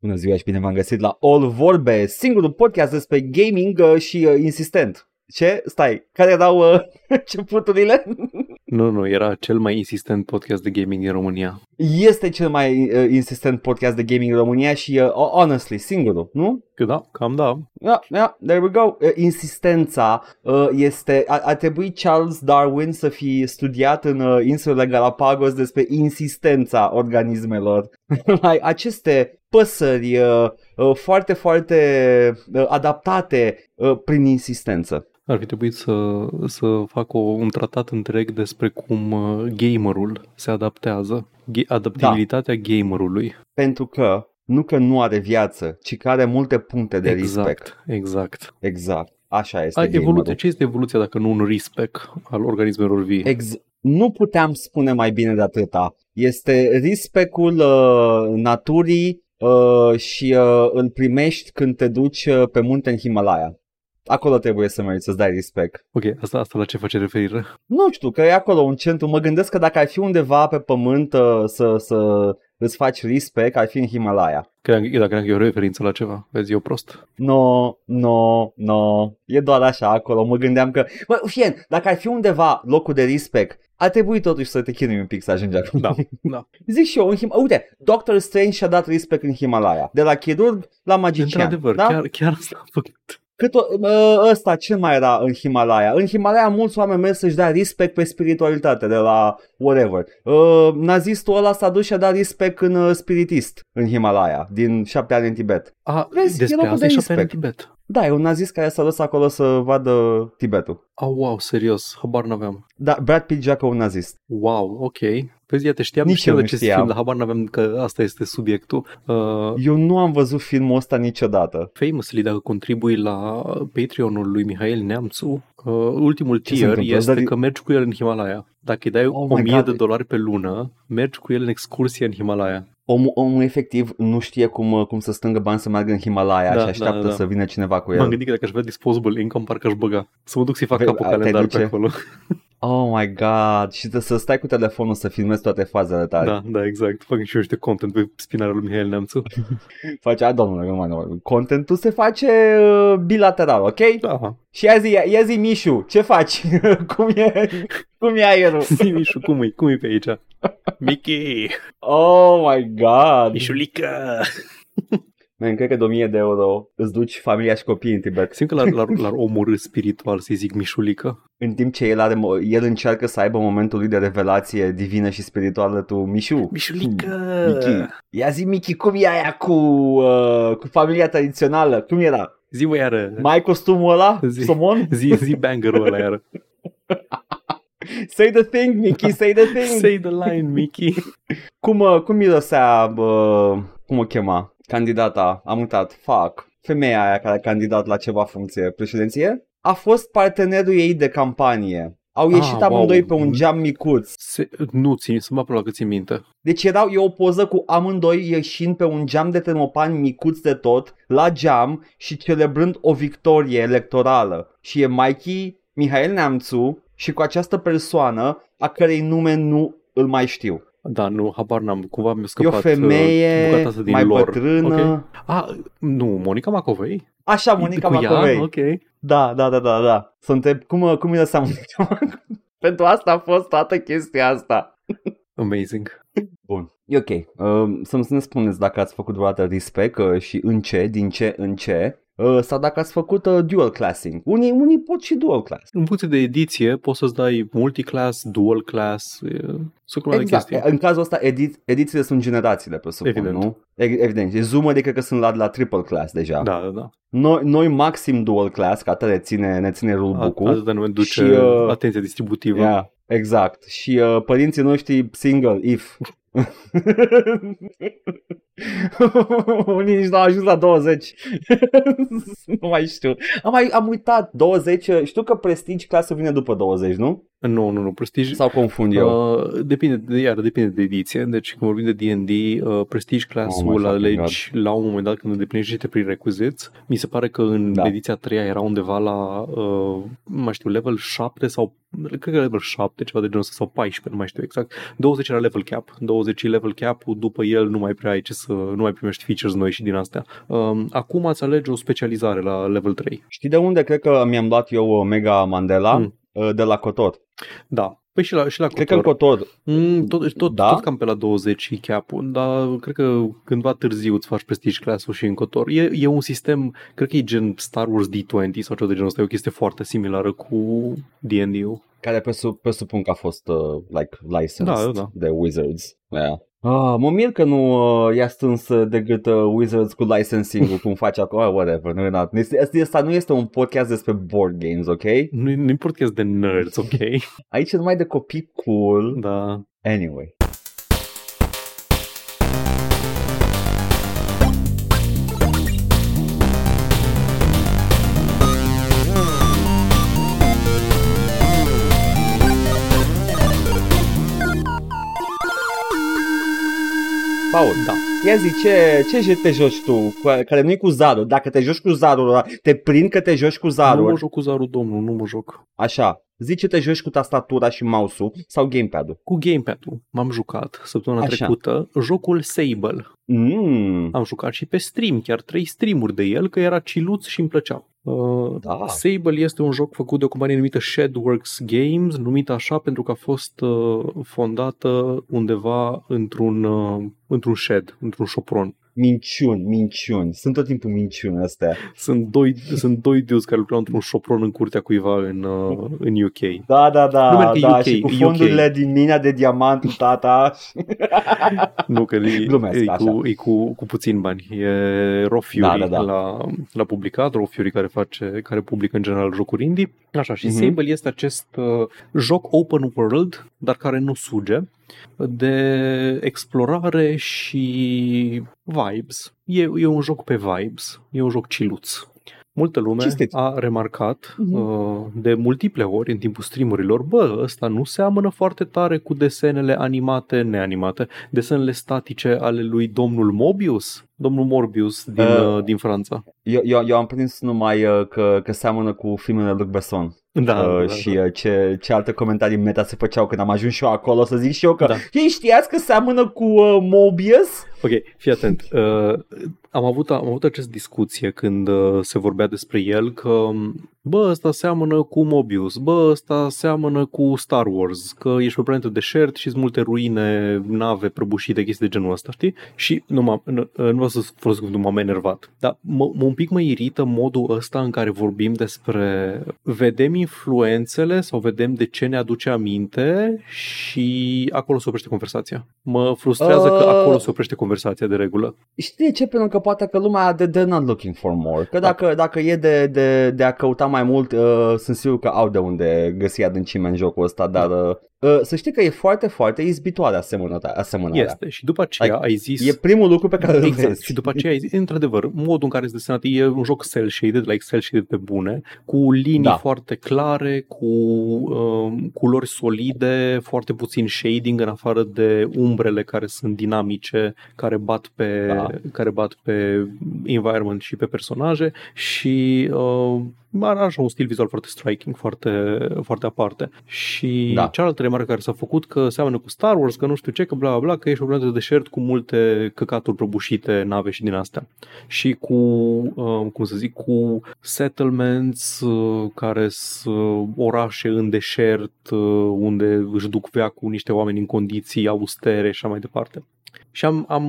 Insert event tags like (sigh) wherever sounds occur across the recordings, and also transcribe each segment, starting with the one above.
Bună ziua și bine v-am găsit la All Vorbe, singurul podcast despre gaming uh, și uh, insistent. Ce? Stai, care erau uh, (laughs) începuturile? Nu, nu, era cel mai insistent podcast de gaming din România. Este cel mai uh, insistent podcast de gaming în România și, uh, honestly, singurul, nu? Că da, cam da. Yeah, yeah, there we go. Uh, insistența uh, este... A, a trebuit Charles Darwin să fi studiat în uh, insulele Galapagos despre insistența organismelor. (laughs) like, aceste păsări uh, uh, foarte, foarte uh, adaptate uh, prin insistență. Ar fi trebuit să, să fac o, un tratat întreg despre cum uh, gamerul se adaptează. Ga- adaptabilitatea da. gamerului. Pentru că nu că nu are viață, ci că are multe puncte de exact, respect. Exact. Exact. Așa este A, gamerul. evolu- ce este evoluția dacă nu un respect al organismelor vii? Ex- nu puteam spune mai bine de atâta. Este respectul uh, naturii uh, și uh, îl primești când te duci uh, pe munte în Himalaya. Acolo trebuie să mergi să-ți dai respect. Ok, asta, asta la ce face referire? Nu știu, că e acolo un centru. Mă gândesc că dacă ai fi undeva pe pământ uh, să, să îți faci respect, ai fi în Himalaya. Credeam, eu dacă credeam că e o referință la ceva. Vezi, eu prost. No, no, no. E doar așa acolo. Mă gândeam că... Bă, fien, dacă ai fi undeva locul de respect, ar trebui totuși să te chinui un pic să ajungi acolo. Da, da. (laughs) Zic și eu, în Him- uite, Doctor Strange și-a dat respect în Himalaya. De la chirurg la magician. Într-adevăr, da? chiar, chiar asta a făcut. Cât o, ă, ăsta ce mai era în Himalaya? În Himalaya mulți oameni merg să-și dea respect pe spiritualitate de la whatever. Uh, nazistul ăla s-a dus și a dat respect în uh, spiritist în Himalaya, din șapte ani în Tibet. A, Vezi, e despre locul asta de e șapte ani în respect. Tibet. Da, e un nazist care s-a dus acolo să vadă Tibetul. Oh, wow, serios, habar n-aveam. Da, Brad Pitt joacă un nazist. Wow, ok. Vezi, iată, știam, Nici știam eu de nu acest știam. film, dar habar n-aveam că asta este subiectul. Uh, Eu nu am văzut filmul ăsta niciodată. famously, dacă contribui la Patreonul lui Mihail Neamțu, uh, ultimul Ce se tier întâmplă? este Dar- că mergi cu el în Himalaya. Dacă îi dai Oh my 1000 God. de dolari pe lună, mergi cu el în excursie în Himalaya. Omul, omul efectiv nu știe cum, cum să stângă bani să meargă în Himalaya Da, și așteaptă da, da. să vină cineva cu M-am el. gândit că dacă aș avea disposable income, parcă aș băga. Să mă duc să-i fac Vei- capul a, te calendar duce? pe acolo. Oh my god, și să- să stai cu telefonul să filmezi toate fazele tale. Da, da, exact. Fac și eu niște content pe spinarea lui Mihail Neamțu. (laughs) Face, a, domnule, nu mai nu. Contentul se face uh, bilateral, ok? Da. Și ia zi, ia zi Mișu, ce faci? (laughs) cum e, cum e aerul? (laughs) Zi, Mișu, cum e? Cum e pe aici? Mickey! Oh my god. Mișulică! Man, cred că de 1000 de euro îți duci familia și copiii în Tibet. Simt că l-ar, l-ar, l-ar (laughs) omorâ spiritual să-i zic Mișulică. În timp ce el, are, mo- el încearcă să aibă momentul lui de revelație divină și spirituală, tu, Mișu. Mișulică! Michi. Ia zi, Michi, cum e aia cu, uh, cu familia tradițională? Cum era? Zi, mă, iară! Mai ai costumul ăla? Zi. Somon? Zi, zi bangerul ăla, iară. (laughs) Say the thing, Mickey, say the thing. Say the line, Mickey. (laughs) Cum, uh, cum mirosea, bă, cum o chema, candidata, am uitat, fuck, femeia aia care a candidat la ceva funcție, președinție? A fost partenerul ei de campanie. Au Ah, ieșit amândoi wow. pe un geam micuț. Se, nu țin, să mă aproape că ții minte. Deci erau e o poză cu amândoi ieșind pe un geam de termopan micuț de tot, la geam și celebrând o victorie electorală. Și e Mikey, Mihail Neamțu și cu această persoană a cărei nume nu îl mai știu. Da, nu, habar n-am, cumva mi-a E o scăpat uh, femeie bucata asta din mai lore. bătrână. Ok. Ah, nu, Monica Macovei? Așa, Monica Cu ea? Macovei. Ok. Da, da, da, da, da. Să întreb cum, cum îi lăsa Monica Macovei. Pentru asta a fost toată chestia asta. (laughs) Amazing. Bun. E ok. Uh, să-mi să ne spuneți dacă ați făcut vreodată respect uh, și în ce, din ce în ce. Uh, sau dacă ați făcut uh, dual classing. Unii, unii pot și dual class. În funcție de ediție, poți să-ți dai multiclass, dual class, e, sunt cum de Exact. chestii. În cazul ăsta, edi- edițiile sunt generațiile, presupun, Evident. nu? E- Evident. E Zoom, adică că sunt la, la triple class deja. Da, da, da. Noi, noi maxim dual class, că atât ne ține, ne ține A- rulebook-ul. Atâta nu duce Și, uh, atenția distributivă. Yeah, exact. Și uh, părinții noștri single, if. (laughs) Unii nici n-au ajuns la 20. (laughs) nu mai știu. Am, mai, am uitat, 20, uh, știu că Prestige clasă vine după 20, nu? Nu, nu, nu, Prestige... Sau confund eu? Uh, depinde, de, iar depinde de ediție, deci când vorbim de D&D, uh, Prestige class-ul Oh my îl fucking alegi la un moment dat când îndeplinești niște prerequisites. Mi se pare că în Da. ediția 3 era undeva la, uh, nu mai știu, level 7 sau cred că level 7, ceva de genul ăsta, sau 14, nu mai știu exact. 20 era level cap, 20 e level cap-ul, după el nu mai prea ai ce să, nu mai primești features noi și din astea. Um, acum îți alegi o specializare la level 3. Știi de unde cred că mi-am luat eu uh, Mega Mandela? Mm. Uh, De la Cotor. Da. Păi și la, și la Cred că în Cotor. Cotor. Mm, tot, tot, Da? tot cam pe la 20 e cap-ul, dar cred că cândva târziu îți faci prestige class-ul și în cotor. E, e un sistem, cred că e gen Star Wars D20 sau ceva de genul ăsta, e o chestie foarte similară cu D&D-ul. Care presu- presupun că a fost uh, like licensed Da, da. de Wizards. Yeah. Ah, mă mir că nu uh, i-a strâns uh, de gât uh, Wizards cu licensing-ul cum face acum. Oh, whatever. Nu, nu, este, asta nu este un podcast despre board games, ok? Nu, nu-i podcast de nerds, ok? Aici e numai de copii cool. da. Anyway. Paul, Da. ia zi, ce, ce jeu te joci tu, cu- care nu-i cu zarul? Dacă te joci cu zarul ăla, te prind că te joci cu Nu zarul. mă joc cu zarul, domnul, nu mă joc. Așa, zi ce te joci cu tastatura și mouse-ul sau gamepad-ul. Cu gamepad-ul m-am jucat săptămâna Așa. trecută jocul Sable. Mm, Am jucat și pe stream, chiar trei streamuri de el, că era ciluț și îmi plăcea. Uh, Da. Sable este un joc făcut de o companie numită Shedworks Games, numită așa pentru că a fost uh, fondată undeva într-un, uh, într-un shed, într-un șopron. Minciuni, minciuni. Sunt tot timpul minciuni astea. Sunt doi, sunt doi dudes care lucrau într-un șopron în curtea cuiva în, uh, în UK. Da, da, Nu, da, merg că da, UK, și cu UK. fondurile din mina de diamant, cu tata. (laughs) Nu, că e, Glumesc, e, așa. cu, e cu, cu puțin bani. E Raw Fury Da, da, da. La, la publicat, Raw Fury care, face, care publică în general jocuri indie. Așa, și Mhm. Sable este acest uh, joc open world, dar care nu suge, de explorare și vibes. E, e un joc pe vibes, e un joc ciluț. Multă lume Cinstit. a remarcat Mhm. uh, de multiple ori în timpul streamurilor, bă, ăsta nu seamănă foarte tare cu desenele animate, neanimate, desenele statice ale lui domnul Mobius, domnul Morbius din, Uh. uh, din Franța. Eu, eu, eu am prins numai uh, că, că seamănă cu filmele lui Luc Besson. Da, uh, da, și da. uh, ce, ce alte comentarii meta se făceau când am ajuns și eu acolo să zic și eu că Da. ei știați că seamănă cu uh, Mobius? Ok, fii atent. Uh, am, avut, am avut această discuție când uh, se vorbea despre el că bă, ăsta seamănă cu Mobius, bă, ăsta seamănă cu Star Wars, că ești pe planetă deșert și sunt multe ruine, nave prăbușite, chestii de genul ăsta, știi? Și nu, m-am, nu, nu vreau să folosesc cuvântul, m-am enervat, dar mă, mă, un pic mă irită modul ăsta în care vorbim despre vedem influențele sau vedem de ce ne aduce aminte și acolo se oprește conversația. Mă frustrează că Uh. acolo se oprește conversația de regulă. Știi de ce? Pentru că poate că lumea de they're not looking for more. Că Da. dacă, dacă e de, de, de a căuta mai mult, uh, sunt sigur că au de unde găsi adâncime în jocul ăsta, dar uh, uh, să știi că e foarte, foarte izbitoare asemănăta- asemănarea. Este. Și după aceea Like, ai zis... E primul lucru pe care îl Exact. vezi. Și după aceea ai zis, într-adevăr, modul în care este desenat e un joc cel-shaded, like cel-shaded pe bune, cu linii Da. foarte clare, cu um, culori solide, foarte puțin shading în afară de umbrele care sunt dinamice, care bat pe, Da. care bat pe environment și pe personaje și uh, are așa un stil vizual foarte striking, foarte, foarte aparte. Și Da. cealaltă remarcă care s-a făcut că seamănă cu Star Wars, că nu știu ce, că bla bla bla, că ești pe o planetă de deșert cu multe căcaturi prăbușite, nave și din astea. Și cu, uh, cum să zic, cu settlements uh, care sunt orașe în deșert, uh, unde își duc veacul niște oameni în condiții austere și așa mai departe. Și am, am,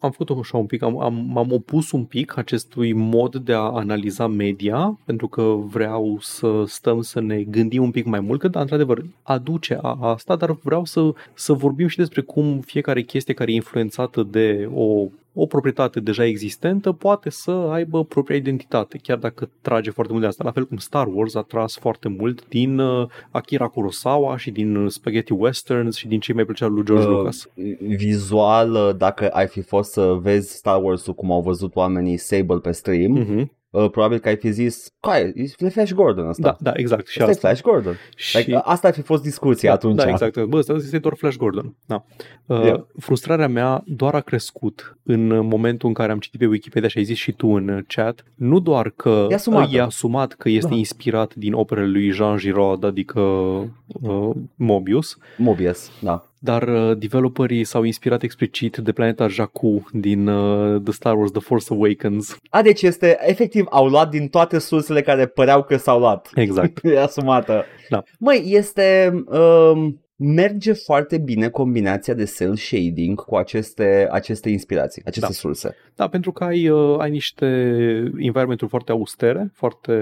am făcut așa un pic, am, am, m-am opus un pic acestui mod de a analiza media, pentru că vreau să stăm să ne gândim un pic mai mult, că da, într-adevăr aduce a, asta, dar vreau să, să vorbim și despre cum fiecare chestie care e influențată de o o proprietate deja existentă poate să aibă propria identitate, chiar dacă trage foarte mult de asta. La fel cum Star Wars a tras foarte mult din uh, Akira Kurosawa și din uh, spaghetti westerns și din ce mai plăcea lui George Uh, Lucas. Vizual, uh, dacă ai fi fost să vezi Star Wars-ul cum au văzut oamenii Sable pe stream, Mhm. Uh, probabil că ai fi zis, care, e Flash Gordon ăsta. Da, da, exact. Și Asta e asta. Flash Gordon. Și... Like, asta ar fi fost discuția da, atunci. Da, exact. Bă, ăsta este doar Flash Gordon. Da. Uh, Yeah. Frustrarea mea doar a crescut în momentul în care am citit pe Wikipedia și ai zis și tu în chat, nu doar că E asumată. e asumat că este Da. inspirat din operele lui Jean Giraud, adică uh, Mobius, Mobius, da. Dar uh, developerii s-au inspirat explicit de planeta Jakku din uh, The Star Wars The Force Awakens. A, deci este, efectiv, au luat din toate sursele care păreau că s-au luat. Exact. (laughs) E asumată. Da. Măi, este... Um, merge foarte bine combinația de cel shading cu aceste, aceste inspirații, aceste Da. surse. Da, pentru că ai, uh, ai niște environment foarte austere, foarte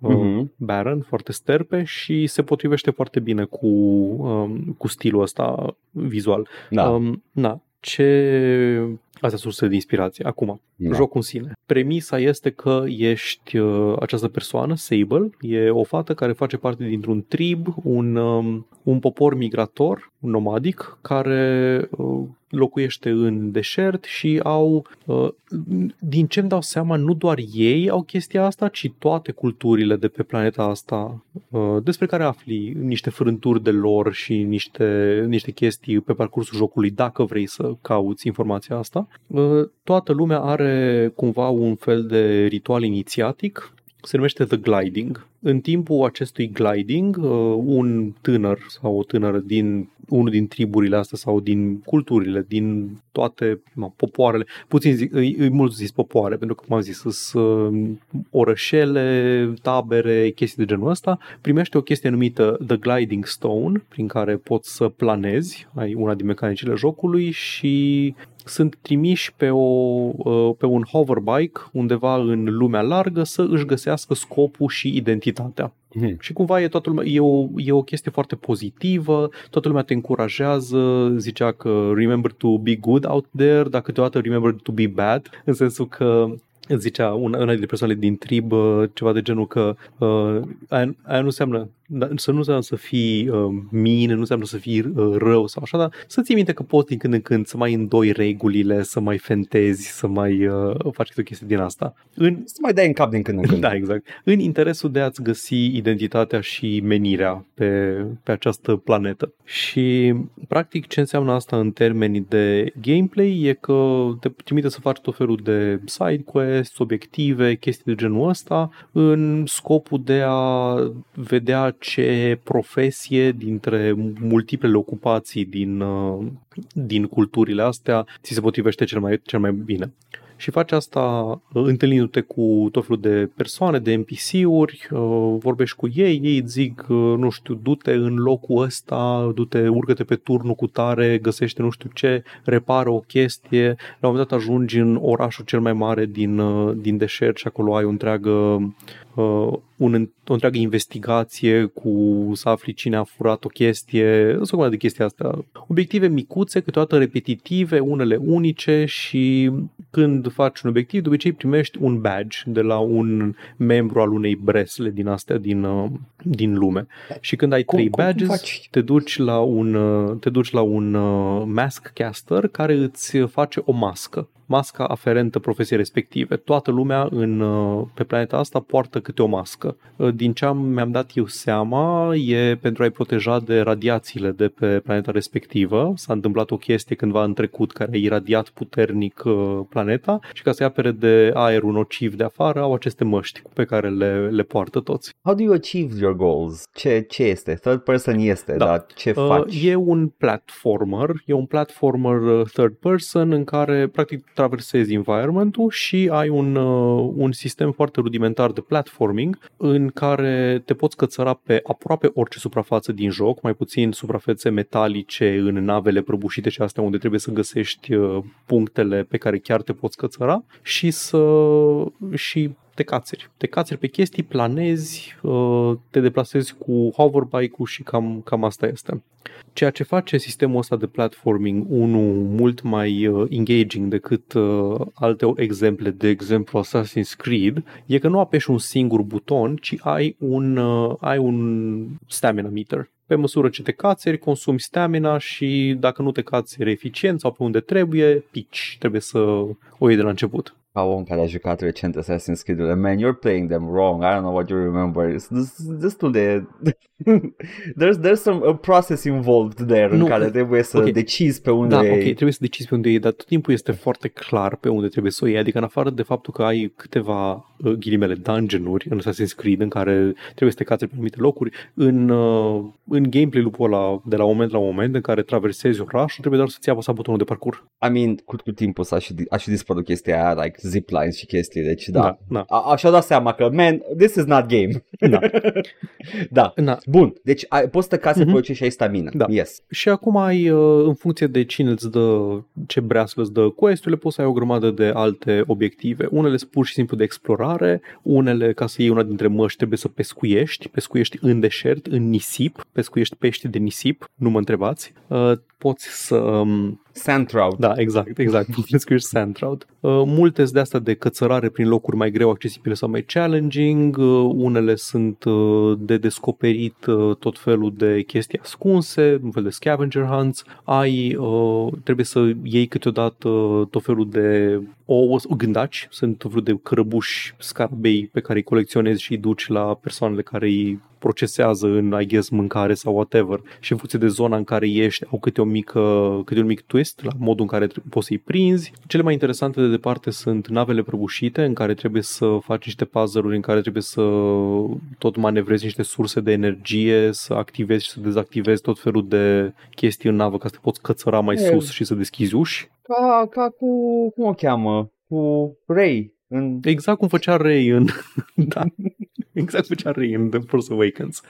uh, Mhm. barren, foarte sterpe și se potrivește foarte bine cu, um, cu stilul ăsta vizual. Da. Um, na, ce... Astea surse de inspirație. Acum, da. jocul în sine. Premisa este că ești uh, această persoană, Sable, e o fată care face parte dintr-un trib, un, um, un popor migrator, un nomadic, care uh, locuiește în deșert și au, uh, din ce îmi dau seama, nu doar ei au chestia asta, ci toate culturile de pe planeta asta, uh, despre care afli niște frânturi de lor și niște, niște chestii pe parcursul jocului, dacă vrei să cauți informația asta. Uh, Toată lumea are cumva un fel de ritual inițiatic, se numește The Gliding. În timpul acestui gliding, uh, un tânăr sau o tânără din unul din triburile astea sau din culturile, din toate ma, popoarele, puțin zic, îi, îi mult zis popoare, pentru că, cum am zis, sunt uh, orășele, tabere, chestii de genul ăsta, primește o chestie numită The Gliding Stone, prin care poți să planezi, ai una din mecanicile jocului și sunt trimiși pe, o, uh, pe un hoverbike undeva în lumea largă să își găsească scopul și identitatea. Mhm. Și cumva e, toată lumea, e, o, e o chestie foarte pozitivă, toată lumea te încurajează, zicea că remember to be good out there, dar câteodată remember to be bad, în sensul că îți zicea una, una dintre persoanele din trib uh, ceva de genul că uh, aia, aia nu înseamnă da, să nu înseamnă să fii uh, min, nu înseamnă să fii uh, rău sau așa, dar să ții minte că poți din când în când să mai îndoi regulile, să mai fentezi, să mai uh, faci câte o chestie din asta. În, Să mai dai în cap din când în când. (laughs) da, exact. În interesul de a-ți găsi identitatea și menirea pe, pe această planetă. Și, practic, ce înseamnă asta în termeni de gameplay e că te trimite să faci tot felul de side quests, obiective, chestii de genul ăsta, în scopul de a vedea ce profesie dintre multiplele ocupații din, uh, din culturile astea ți se potrivește cel mai, cel mai bine. Și faci asta uh, întâlnindu-te cu tot felul de persoane, de NPC-uri, uh, vorbești cu ei, ei îți zic, uh, nu știu, du-te în locul ăsta, du-te, urcă-te pe turnul cu tare, găsește nu știu ce, repară o chestie, la un moment dat ajungi în orașul cel mai mare din, uh, din deșert și acolo ai o întreagă uh, un, o întreagă investigație cu să afli cine a furat o chestie, sunt o grămadă de chestii astea. Obiective micuțe, câteodată repetitive, unele unice și când faci un obiectiv, de obicei primești un badge de la un membru al unei bresle din astea din, uh, din lume. Și când ai Cum- trei cum- cum badges, faci? te duci la un, uh, te duci la un uh, mask caster care îți face o mască masca aferentă profesiei respective. Toată lumea în, uh, pe planeta asta poartă câte o mască. Uh, Din ce am, mi-am dat eu seama, e pentru a-i proteja de radiațiile de pe planeta respectivă. S-a întâmplat o chestie cândva în trecut care a iradiat puternic uh, planeta și ca să-i apere de aerul nociv de afară, au aceste măști pe care le, le poartă toți. How do you achieve your goals? Ce, ce este? Third person este, Da. dar ce Uh, faci? E un platformer, e un platformer uh, third person în care practic traversezi environmentul și ai un, uh, un sistem foarte rudimentar de platforming în care te poți cățăra pe aproape orice suprafață din joc, mai puțin suprafețe metalice în navele prăbușite și astea unde trebuie să găsești uh, punctele pe care chiar te poți cățăra și să și te cațeri. Te cațeri pe chestii, planezi, uh, te deplasezi cu hoverbike-ul și cam, cam asta este. Ceea ce face sistemul ăsta de platforming unul mult mai uh, engaging decât uh, alte exemple, de exemplu Assassin's Creed, e că nu apeși un singur buton, ci ai un, uh, ai un stamina meter. Pe măsură ce te cațeri, consumi stamina și dacă nu te cațeri eficient sau pe unde trebuie, pici. Trebuie să o iei de la început. Ca om care a jucat recent Assassin's Creed, man, you're playing them wrong. I don't know what you remember. It's destul de... (laughs) there's, there's some a process involved there nu, în care trebuie să okay. decizi pe unde Da, e. ok, trebuie să decizi pe unde e, dar tot timpul este foarte clar pe unde trebuie să o iei. Adică în afară de faptul că ai câteva uh, ghilimele dungeon-uri în Assassin's Creed în care trebuie să te cațe pe anumite locuri, în, uh, în gameplay-ul ăla de la moment la moment în care traversezi orașul, trebuie doar să-ți apăsa butonul de parcurs. I mean, cu, cu timpul s-a și, a și dispărut chestia aia, like zip lines și chestii, deci da. Da, da. A, așa dat seama că, man, this is not game. Da. (laughs) da. Da. Bun, deci ai, poți să te case Mhm. pe ce și ai stamina. Da. Yes. Și acum ai, uh, în funcție de cine îți dă, ce breaslă îți dă quest-urile, poți să ai o grămadă de alte obiective. Unele sunt pur și simplu de explorare, unele, ca să iei una dintre măști, trebuie să pescuiești, pescuiești în deșert, în nisip, pescuiești pești de nisip, nu mă întrebați. Uh, Poți să... um, Sand trout. Da, exact, exact. Pescuiești sand trout. Uh, Multe sunt de asta de cățărare prin locuri mai greu accesibile sau mai challenging, uh, unele sunt uh, de descoperit uh, tot felul de chestii ascunse, un fel de scavenger hunts, ai, uh, trebuie să iei câteodată uh, tot felul de ouă, gândaci, sunt tot felul de crăbuși, scarabei pe care îi colecționezi și îi duci la persoanele care îi procesează în, I guess, mâncare sau whatever și în funcție de zona în care ești au câte, o mică, câte un mic twist la modul în care tre- poți să-i prinzi. Cele mai interesante de departe sunt navele prăbușite în care trebuie să faci niște puzzle-uri în care trebuie să tot manevrezi niște surse de energie, să activezi și să dezactivezi tot felul de chestii în navă ca să te poți cățăra mai E. sus și să deschizi uși. Ca, ca cu, cum o cheamă? Cu Ray. În... Exact cum făcea Ray în... (laughs) da. Exact cum făcea Ray în The Force Awakens.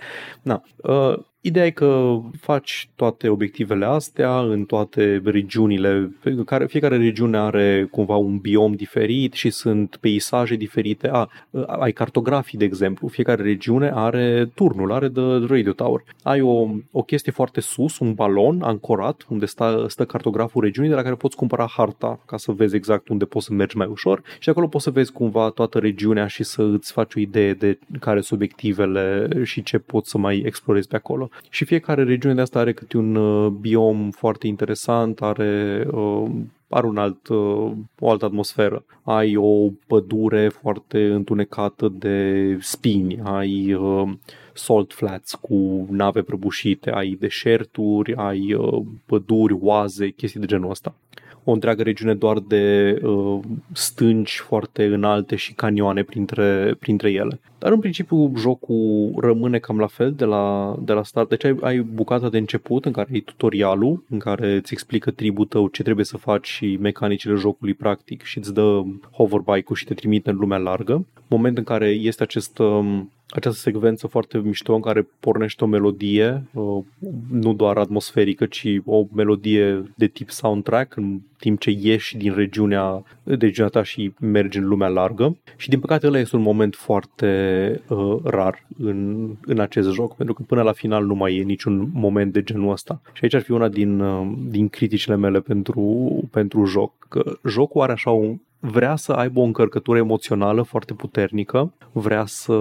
Da. Uh, ideea e că faci toate obiectivele astea în toate regiunile, pe care fiecare regiune are cumva un biom diferit și sunt peisaje diferite. A, uh, ai cartografii, de exemplu. Fiecare regiune are turnul, are de radio tower. Ai o, o chestie foarte sus, un balon ancorat, unde stă, stă cartograful regiunii, de la care poți cumpăra harta ca să vezi exact unde poți să mergi mai ușor și acolo poți să vezi cumva toată regiunea și să îți faci o idee de care sunt obiectivele și ce poți să mai explorezi pe acolo. Și fiecare regiune de asta are câte un uh, biom foarte interesant, are uh, are un alt, uh, o altă atmosferă. Ai o pădure foarte întunecată de spini, ai uh, salt flats cu nave prăbușite, ai deșerturi, ai uh, păduri, oaze, chestii de genul ăsta o întreagă regiune doar de uh, stânci foarte înalte și canioane printre, printre ele. Dar în principiu jocul rămâne cam la fel de la, de la start. Deci ai, ai bucata de început în care ai tutorialul, în care îți explică tribul tău ce trebuie să faci și mecanicile jocului practic și îți dă hoverbike-ul și te trimite în lumea largă. Moment în care este acest um, această secvență foarte mișto în care pornește o melodie, uh, nu doar atmosferică, ci o melodie de tip soundtrack în timp ce ieși din regiunea, de regiunea ta și mergi în lumea largă. Și din păcate ăla este un moment foarte uh, rar în, în acest joc, pentru că până la final nu mai e niciun moment de genul ăsta. Și aici ar fi una din, uh, din criticile mele pentru, pentru joc, că jocul are așa un, vrea să aibă o încărcătură emoțională foarte puternică, vrea să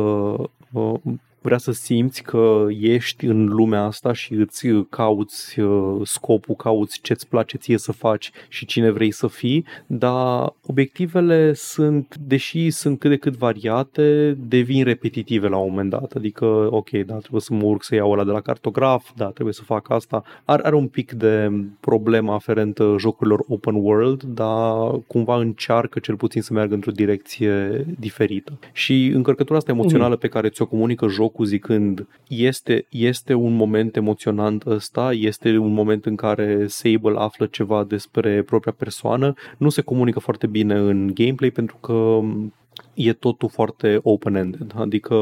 uh, vrea să simți că ești în lumea asta și îți cauți uh, scopul, cauți ce-ți place ție să faci și cine vrei să fii, dar obiectivele sunt, deși sunt cât de cât variate, devin repetitive la un moment dat. Adică, ok, da, trebuie să mă urc să iau ăla de la cartograf, da, trebuie să fac asta. Are, are un pic de problemă aferentă jocurilor open world, dar cumva încearcă cel puțin să meargă într-o direcție diferită. Și încărcătura asta emoțională pe care ți-o comunică jocul zicând este, este un moment emoționant ăsta, este un moment în care Sable află ceva despre propria persoană, nu se comunică foarte bine în gameplay pentru că e totul foarte open-ended, adică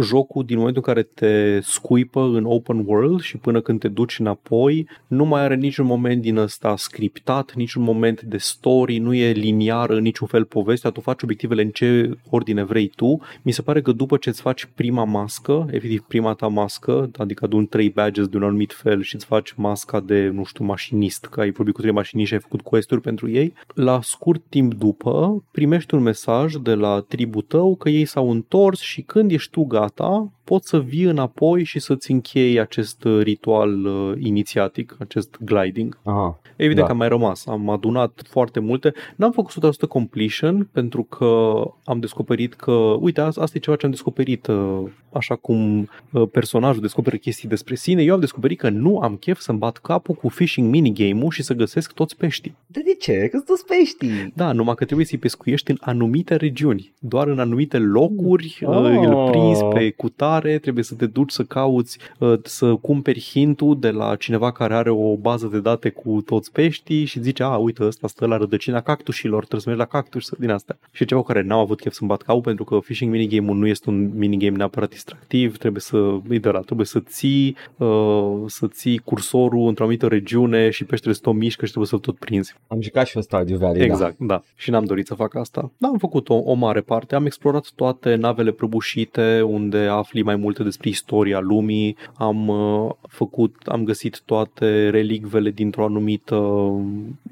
jocul din momentul în care te scuipă în open world și până când te duci înapoi, nu mai are niciun moment din ăsta scriptat, niciun moment de story, nu e liniară în niciun fel povestea, tu faci obiectivele în ce ordine vrei tu. Mi se pare că după ce îți faci prima mască, efectiv prima ta mască, adică adun trei badges de un anumit fel și îți faci masca de, nu știu, mașinist, că ai vorbit cu trei mașiniști și ai făcut quest pentru ei, la scurt timp după primești un mesaj de la tribul tău că ei s-au întors și când ești tu gata, poți să vii înapoi și să-ți închei acest uh, ritual uh, inițiatic, acest gliding. Aha. Evident Da. că am mai rămas, am adunat foarte multe. N-am făcut 100% completion pentru că am descoperit că, uite, asta asta e ceva ce am descoperit, uh, așa cum uh, personajul descoperă chestii despre sine, eu am descoperit că nu am chef să-mi bat capul cu fishing minigame-ul și să găsesc toți peștii. De, de ce? Că sunt toți peștii. Da, numai că trebuie să-i pescuiești în anumite regiuni, doar în anumite locuri, Oh. oh. îl prinzi pe cutare, trebuie să te duci să cauți, uh, să cumperi hintul de la cineva care are o bază de date cu toți peștii și zice, a, uite, ăsta stă la rădăcina cactușilor, trebuie să mergi la cactus să- din astea. Și ceva cu care n-au avut chef să-mi bat capul pentru că fishing minigame-ul nu este un minigame neapărat distractiv, trebuie să, e de la, trebuie să ții, uh, să ții cursorul într-o anumită regiune și peștele să tot mișcă și trebuie să-l tot prinzi. Am jucat și eu Stardew Valley, Exact, da. Și n-am dorit să fac asta. Dar am făcut o, o mare parte. Am explorat toate navele prăbușite unde afli mai multe despre istoria lumii. Am uh, făcut, am găsit toate relicvele dintr-o anumită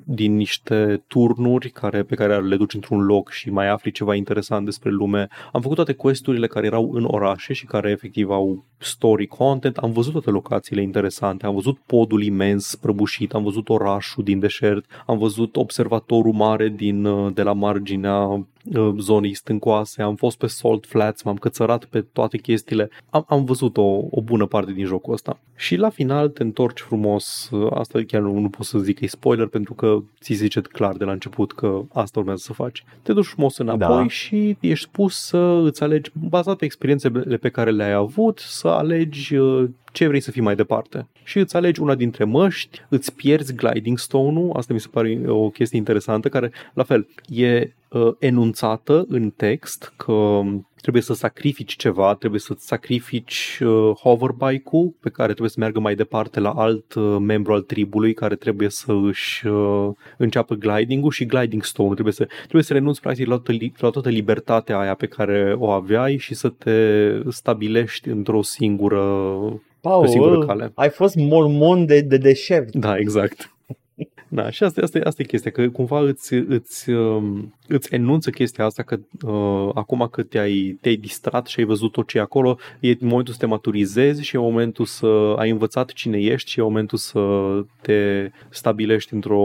din niște turnuri care, pe care le duci într-un loc și mai afli ceva interesant despre lume. Am făcut toate questurile care erau în orașe și care efectiv au story content. Am văzut toate locațiile interesante. Am văzut podul imens prăbușit, am văzut orașul din deșert, am văzut observatorul mare din, uh, de la marginea uh, zonei stâncoase, am fost pe Salt Flats, m-am cățărat pe toate chestiile, am, am văzut o, o bună parte din jocul ăsta. Și la final te întorci frumos, uh, asta chiar nu, nu pot să zic că e spoiler pentru că ți zice clar de la început că asta urmează să faci. Te duci frumos înapoi Da. și ești pus să îți alegi, bazat pe experiențele pe care le-ai avut, să alegi uh, ce vrei să fii mai departe. Și îți alegi una dintre măști, îți pierzi gliding stone-ul, asta mi se pare o chestie interesantă, care, la fel, e uh, enunțată în text că trebuie să sacrifici ceva, trebuie să-ți sacrifici uh, hoverbike-ul pe care trebuie să meargă mai departe la alt uh, membru al tribului care trebuie să își uh, înceapă gliding-ul și gliding stone trebuie să, trebuie să renunți practic la toată, li- la toată libertatea aia pe care o aveai și să te stabilești într-o singură Paul, Pe singură cale. ai fost mormon de, de deșert. Da, exact. Da, și asta, asta, e- asta e chestia, că cumva îți, îți, um, îți enunță chestia asta că uh, acum că te-ai, te-ai distrat și ai văzut tot ce e acolo, e momentul să te maturizezi și e momentul să ai învățat cine ești și e momentul să te stabilești într-o,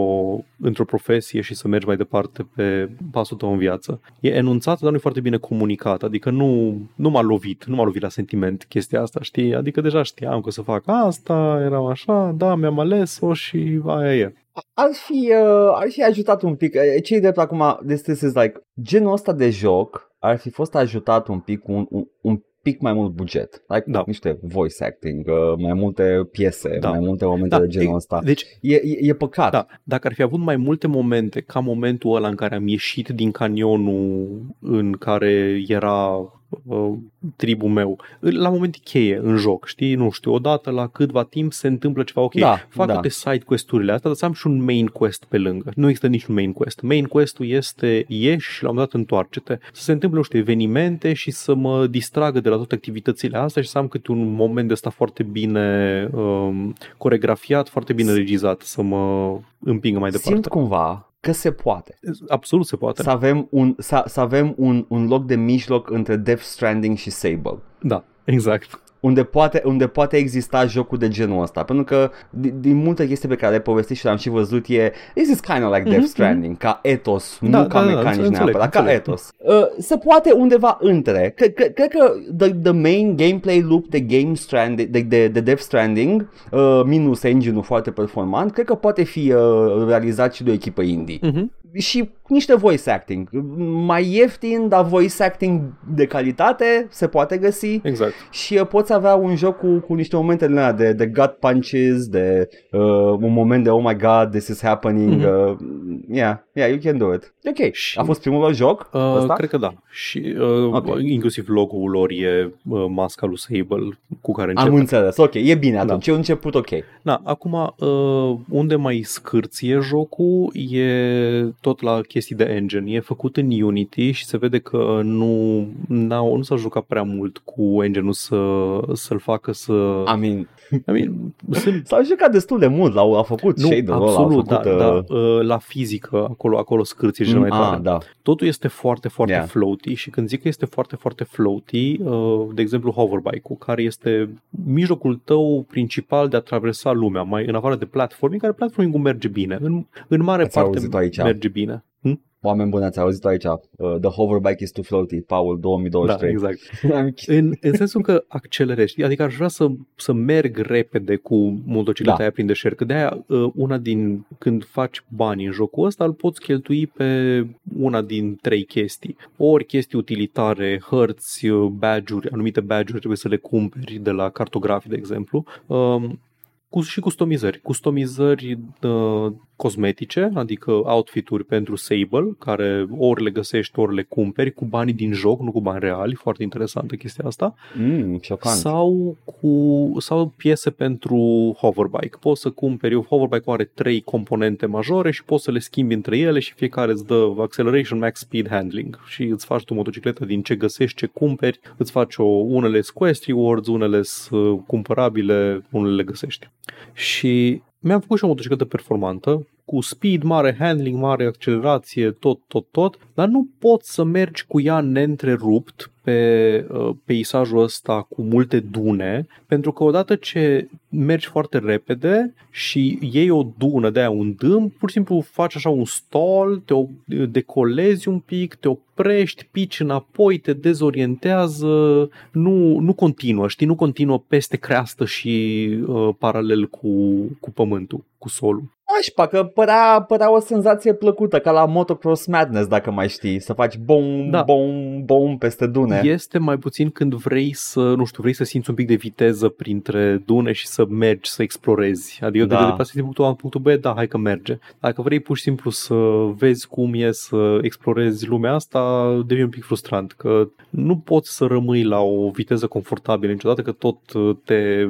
într-o profesie și să mergi mai departe pe pasul tău în viață. E enunțat, dar nu e foarte bine comunicat, adică nu, nu m-a lovit, nu m-a lovit la sentiment chestia asta, știi? Adică deja știam că o să fac asta, eram așa, da, mi-am ales-o și aia e. Ar fi, uh, ar fi ajutat un pic. Uh, Ce-i drept acum, this, this is like, genul ăsta de joc ar fi fost ajutat un pic cu un, un, un pic mai mult buget. Like Da. niște voice acting, uh, mai multe piese, Da. mai multe momente de genul ăsta. Deci, E, e, e păcat. da, dacă ar fi avut mai multe momente ca momentul ăla în care am ieșit din canionul în care era uh, tribul meu, la momente cheie în joc, știi, nu știu, odată la câtva timp se întâmplă ceva, ok, Da, fac da. toate side quest-urile astea, dar să am și un main quest pe lângă. Nu există niciun main quest. Main quest-ul este ieși și la un moment dat întoarce-te. Să se întâmple, nu știu, evenimente și să mă distragă de la toate activitățile astea și să am câte un moment de ăsta foarte bine um, coregrafiat, foarte bine regizat, să mă împingă mai departe. Simt cumva că se poate. Absolut se poate. Să avem, un, să, să avem un, un loc de mijloc între Death Stranding și Sable. Da, exact. Unde poate, unde poate exista jocul de genul ăsta. Pentru că din, din multe chestii pe care le povestit și le-am și văzut e This is kind of like Death Mhm, Stranding, ca etos, Da, nu da, ca da, mecanici înțeleg, neapărat, ca înțeleg. etos. Uh, se poate undeva între. Cred că, cred că the, the main gameplay loop de Game Stranding, de, de, de Death Stranding, uh, minus engine-ul foarte performant, cred că poate fi uh, realizat și de o echipă indie Mhm. Și niște voice acting. Mai ieftin, dar voice acting de calitate se poate găsi Exact. și uh, poți avea un joc cu, cu niște momente din alea de, de gut punches, de uh, un moment de oh my god, this is happening. Mhm. Uh, yeah, yeah, you can do it. Ok, Și- a fost primul lor joc Uh, ăsta? cred că da. Și uh, Ok. inclusiv logo-ul lor e uh, masca lui Sable cu care începe. Am înțeles, ok, e bine atunci, Da. e un început ok. Da, acum, uh, unde mai scârție jocul e tot la chestii de engine. E făcut în Unity și se vede că nu, n-au, nu s-a jucat prea mult cu engine-ul să, să-l facă să... I mean, I mean, sunt s-au jucat destul de mult, l-au a făcut nu, shader-ul ăla, absolut, a făcut, da, uh, da, uh, la fizică, acolo, acolo scârții cel mai mm, tare. ah, da. Totul este foarte, foarte Yeah. floaty și când zic că este foarte, foarte floaty, uh, de exemplu hoverbike-ul, care este mijlocul tău principal de a traversa lumea, mai în afară de platforming, care platforming merge bine. În, în mare Ați parte auzit aici. merge bine. Hm? Oameni buni, ați auzit aici. Uh, the hoverbike is too floaty, Paul Da, 2023. exact. (laughs) În, în sensul că accelerezi. Adică aș vrea să, să merg repede cu motocicleta Da. aia prin deșert. Că de-aia uh, una din, când faci bani în jocul ăsta, îl poți cheltui pe una din trei chestii. Ori chestii utilitare, hărți, uh, badge-uri, anumite badge-uri trebuie să le cumperi de la cartografii, de exemplu. Um, cu, și customizări. Customizări uh, cosmetice, adică outfit-uri pentru Sable, care ori le găsești, ori le cumperi cu banii din joc, nu cu bani reali. Foarte interesantă chestia asta. Mm, șocant. Sau, cu, sau piese pentru hoverbike. Poți să cumperi, o hoverbike are trei componente majore și poți să le schimbi între ele și fiecare îți dă acceleration, max speed, handling și îți faci tu motocicletă din ce găsești, ce cumperi, îți faci o, unele sunt quest rewards, unele sunt cumpărabile, unele le găsești. Și mi-am făcut și o motocicletă performantă, cu speed mare, handling mare, accelerație, tot, tot, tot, dar nu poți să mergi cu ea neîntrerupt pe uh, peisajul ăsta cu multe dune, pentru că odată ce mergi foarte repede și iei o dună de aia, un dâm, pur și simplu faci așa un stall, te o- decolezi un pic, te oprești, pici înapoi, te dezorientează, nu, nu continuă, știi, nu continuă peste creastă și uh, paralel cu, cu pământul, cu solul. Aș că părea, părea o senzație plăcută, ca la Motocross Madness, dacă mai știi, să faci bom, Da. bom, bom peste dune. Este mai puțin când vrei să, nu știu, vrei să simți un pic de viteză printre dune și să mergi, să explorezi. Adică Da. da. de deplasezi din punctul A în punctul B, da, hai că merge. Dacă vrei pur și simplu să vezi cum e să explorezi lumea asta, devine un pic frustrant, că nu poți să rămâi la o viteză confortabilă niciodată, că tot uh, te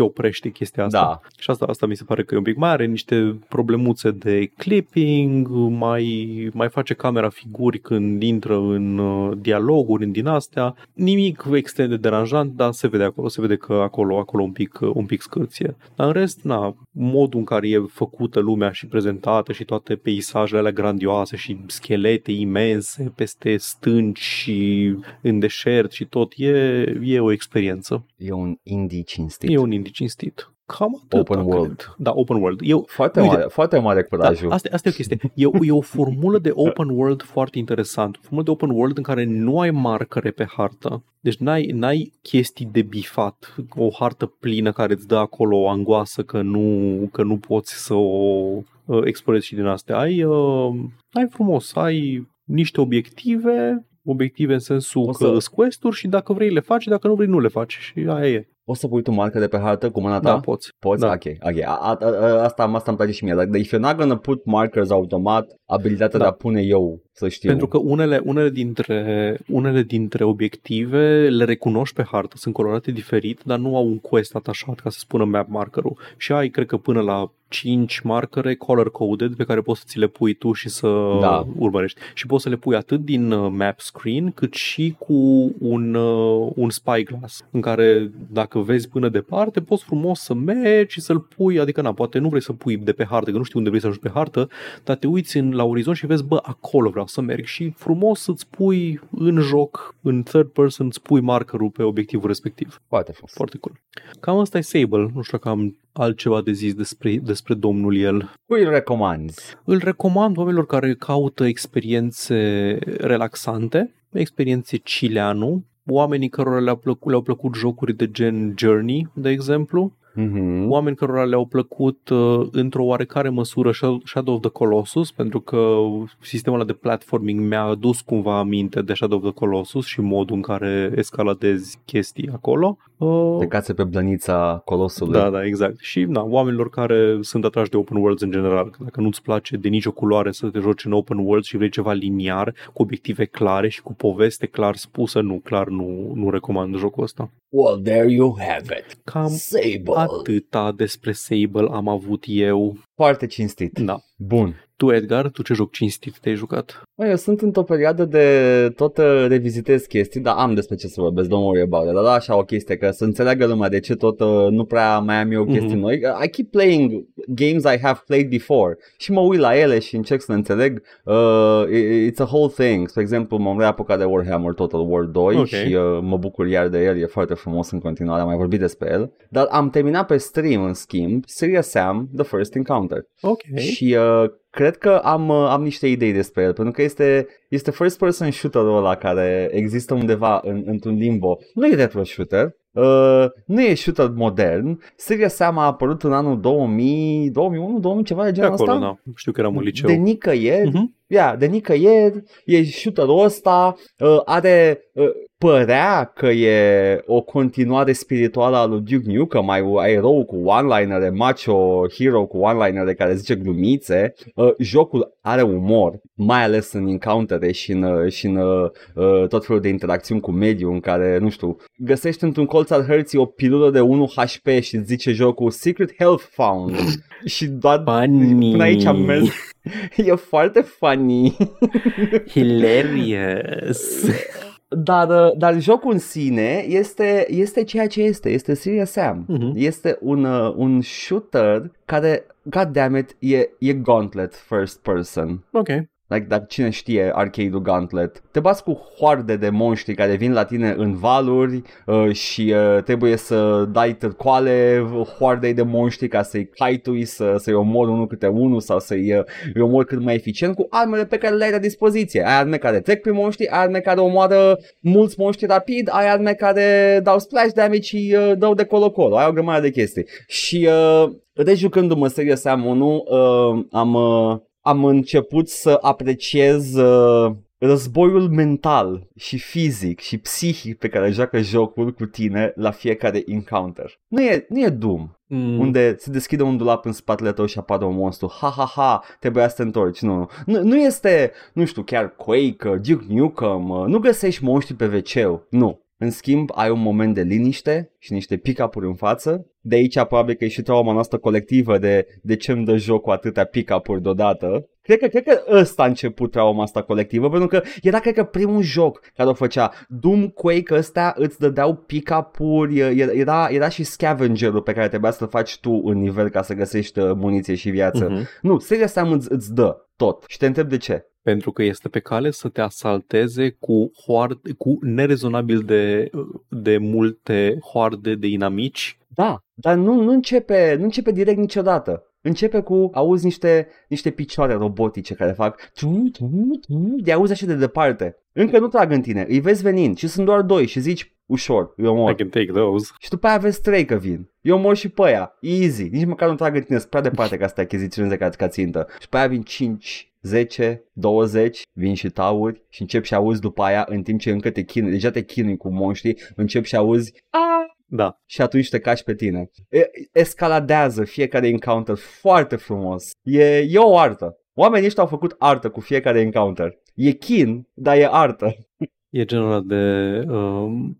te oprește chestia asta. Da. Și asta, asta mi se pare că e un pic mai are niște problemuțe de clipping, mai, mai face camera figuri când intră în uh, dialoguri, în din astea. Nimic extrem de deranjant, dar se vede acolo, se vede că acolo, acolo un pic, un pic scârție. Dar în rest, na, modul în care e făcută lumea și prezentată și toate peisajele alea grandioase și schelete imense peste stânci și în deșert și tot, e, e o experiență. E un indie cinstit. E un indie cinstit. Cam atât. Open world. Da, open world. Eu, Foarte, Uite. mare, foarte mare da, curajul. asta, asta e o chestie. E, o- e o formulă de open world foarte interesantă. O formulă de open world în care nu ai marcare pe hartă. Deci n-ai, n-ai chestii de bifat. O hartă plină care îți dă acolo o angoasă că nu, că nu poți să o uh, explorezi și din astea. Ai, uh, ai frumos, ai niște obiective, obiective în sensul O că să- îți quest și dacă vrei le faci, dacă nu vrei nu le faci. Și aia e. O să pui tu marcă de pe hartă cu mâna ta? Da, poți. Poți? Da. Ok, ok. A, a, a, asta, asta îmi place și mie. Dar if you're not gonna put markers automat, abilitatea Da. de a pune eu să știu. Pentru că unele, unele, dintre, unele dintre obiective le recunoști pe hartă, sunt colorate diferit, dar nu au un quest atașat ca să spună map markerul. Și ai, cred că până la 5 marcare color coded pe care poți să ți le pui tu și să Da. urmărești. Și poți să le pui atât din uh, map screen cât și cu un, uh, un spyglass în care dacă vezi până departe poți frumos să mergi și să-l pui, adică na, poate nu vrei să pui de pe hartă, că nu știu unde vrei să ajungi pe hartă, dar te uiți în, la orizont și vezi, bă, acolo vreau să merg și frumos să-ți pui în joc, în third person, îți pui markerul pe obiectivul respectiv. Foarte frumos. Foarte cool. Cam asta e Sable, nu știu dacă am altceva de zis despre, despre domnul el. Cui îl recomanzi? Îl recomand oamenilor care caută experiențe relaxante, experiențe chileanu, oamenii cărora le-au plăcut, le-au plăcut jocuri de gen Journey, de exemplu, Mm-hmm. oameni cărora le-au plăcut uh, într-o oarecare măsură Shadow Shadow of the Colossus, pentru că sistemul ăla de platforming mi-a adus cumva aminte de Shadow of the Colossus și modul în care escaladezi chestii acolo. Uh, De cațe pe blănița colosului. da, da, exact. Și na, oamenilor care sunt atrași de open worlds în general, că dacă nu-ți place de nicio culoare să te joci în open world și vrei ceva liniar, cu obiective clare și cu poveste clar spusă, nu, clar nu, nu recomand jocul ăsta. Well, there you have it. Cam Sable. atâta despre Sable am avut eu. Foarte cinstit. Da. Bun. Tu, Edgar, tu ce joc cinstit te-ai jucat? Bă, eu sunt într-o perioadă de tot uh, revizitez chestii, dar am despre ce să vorbesc, don't worry about it. Dar da, așa o chestie, că să înțeleagă lumea de ce tot uh, nu prea mai am eu chestii mm-hmm. noi. I keep playing games I have played before și mă uit la ele și încerc să înțeleg. Uh, it's a whole thing. Spre exemplu, m-am reapucat de Warhammer Total War 2 okay. și uh, mă bucur iar de el, e foarte frumos în continuare, am mai vorbit despre el. Dar am terminat pe stream, în schimb, Serious Sam, The First Encounter. Ok. Și uh, cred că am, uh, am niște idei despre el, pentru că este, este first person shooter-ul ăla care există undeva în, într-un limbo. Nu e retro shooter, Uh, nu e shooter modern. Seria Sam a apărut în anul 2000, 2001, 2000 ceva de genul acolo, ăsta. Da. Știu că eram în liceu. De nicăieri. Mhm. Yeah, de nicăieri. E shooter-ul ăsta. Uh, are... Uh, părea că e o continuare spirituală a lui Duke Nukem, ai, ai erou cu one-linere, macho hero cu one-linere care zice glumițe. Uh, jocul are umor, mai ales în encountere și în, uh, și în uh, tot felul de interacțiuni cu mediul în care, nu știu, găsești într-un colț al hărții o pilulă de 1 HP și îți zice jocul Secret Health Found (laughs) și doar Funny. până aici am mers. (laughs) E foarte funny. (laughs) Hilarious. Dar, uh, dar jocul în sine este, este ceea ce este, este Serious Sam. Mhm. Este un, uh, un shooter care, god damn it, e, e gauntlet first person. ok. Like, dacă cine știe arcade-ul Gauntlet, te bați cu hoarde de monștri care vin la tine în valuri uh, și uh, trebuie să dai târcoale hoardei de monștri ca să-i caitui, să, să-i omori unul câte unul sau să-i uh, îi omori cât mai eficient cu armele pe care le ai la dispoziție. Ai arme care trec prin monștri, ai arme care omoară mulți monștri rapid, ai arme care dau splash damage și uh, dau de colo-colo. Ai o grămadă de chestii. Și uh, rejucându-mă Serious Sam 1, uh, am... Uh, am început să apreciez uh, războiul mental și fizic și psihic pe care joacă jocul cu tine la fiecare encounter. Nu e, nu e Doom, Mm. unde se deschide un dulap în spatele tău și apare un monstru. Ha, ha, ha, trebuia să te întorci. Nu, nu, nu este, nu știu, chiar Quake, uh, Duke Nukem, uh, nu găsești monștri pe wc Nu. În schimb, ai un moment de liniște și niște pick-up-uri în față. De aici probabil că e și trauma noastră colectivă de, de ce îmi dă joc cu atâtea pick-up-uri deodată. Cred că, cred că ăsta a început trauma asta colectivă, pentru că era, cred că, primul joc care o făcea. Doom, Quake ăstea îți dădeau pick-up-uri, era, era și scavenger-ul pe care trebuia să-l faci tu în nivel ca să găsești uh, muniție și viață. Mhm. Nu, seria asta îți, îți dă tot. Și te întreb de ce. Pentru că este pe cale să te asalteze cu, hoarde, cu nerezonabil de, de multe hoarde de inamici. Da, dar nu, nu, începe, nu începe direct niciodată. Începe cu, auzi niște, niște picioare robotice care fac tu, tu, tu, de auzi așa de departe. Încă nu trag în tine, îi vezi venind și sunt doar doi și zici ușor, îi omor. I can take those. Și după aia vezi trei că vin. Eu omor și pe aia, easy, nici măcar nu trag în tine, sunt prea departe ca să te achiziționeze ca, ca țintă. Și pe aia vin 5, 10, 20, vin și tauri și încep și auzi după aia în timp ce încă te chinui, deja te chinui cu monștri, încep și auzi a Da. și atunci te cași pe tine. E, escaladează fiecare encounter foarte frumos. E, e o artă. Oamenii ăștia au făcut artă cu fiecare encounter. E chin, dar e artă. E genul ăla de um,